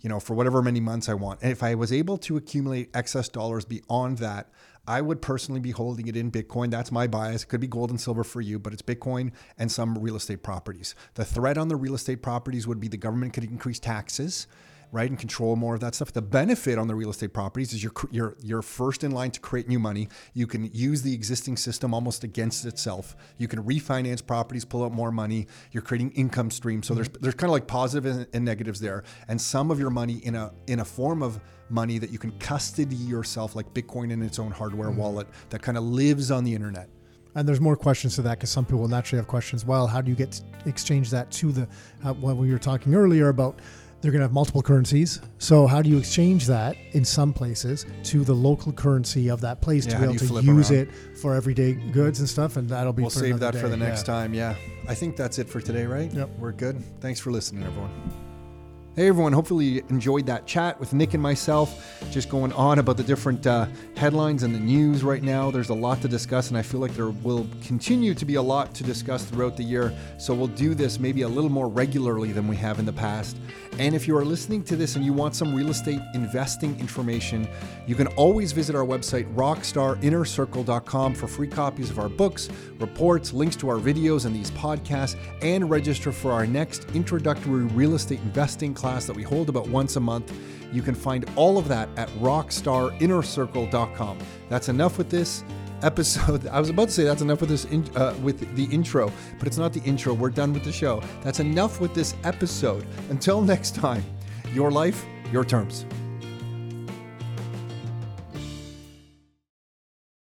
you know, for whatever many months I want. And if I was able to accumulate excess dollars beyond that, I would personally be holding it in Bitcoin. That's my bias. It could be gold and silver for you, but it's Bitcoin and some real estate properties. The threat on the real estate properties would be the government could increase taxes right, and control more of that stuff. The benefit on the real estate properties is you're you're you're first in line to create new money. You can use the existing system almost against itself. You can refinance properties, pull out more money. You're creating income streams. So there's there's kind of like positives and negatives there, and some of your money in a in a form of money that you can custody yourself, like Bitcoin in its own hardware mm-hmm. wallet that kind of lives on the internet. And there's more questions to that because some people naturally have questions. Well, how do you get to exchange that to the uh, what we were talking earlier about? They're going to have multiple currencies. So how do you exchange that in some places to the local currency of that place yeah, to be able to use around? it for everyday goods and stuff? And that'll be. We'll save that day. for the next yeah. time. Yeah, I think that's it for today, right? Yep, we're good. Thanks for listening, everyone. Hey everyone, hopefully you enjoyed that chat with Nick and myself, just going on about the different uh, headlines and the news right now. There's a lot to discuss, and I feel like there will continue to be a lot to discuss throughout the year. So we'll do this maybe a little more regularly than we have in the past. And if you are listening to this and you want some real estate investing information, you can always visit our website, rockstarinnercircle.com, for free copies of our books, reports, links to our videos and these podcasts, and register for our next introductory real estate investing class that we hold about once a month. You can find all of that at rockstarinnercircle.com. That's enough with this episode. I was about to say that's enough with this in, uh, with the intro, but it's not the intro. We're done with the show. That's enough with this episode. Until next time, your life, your terms.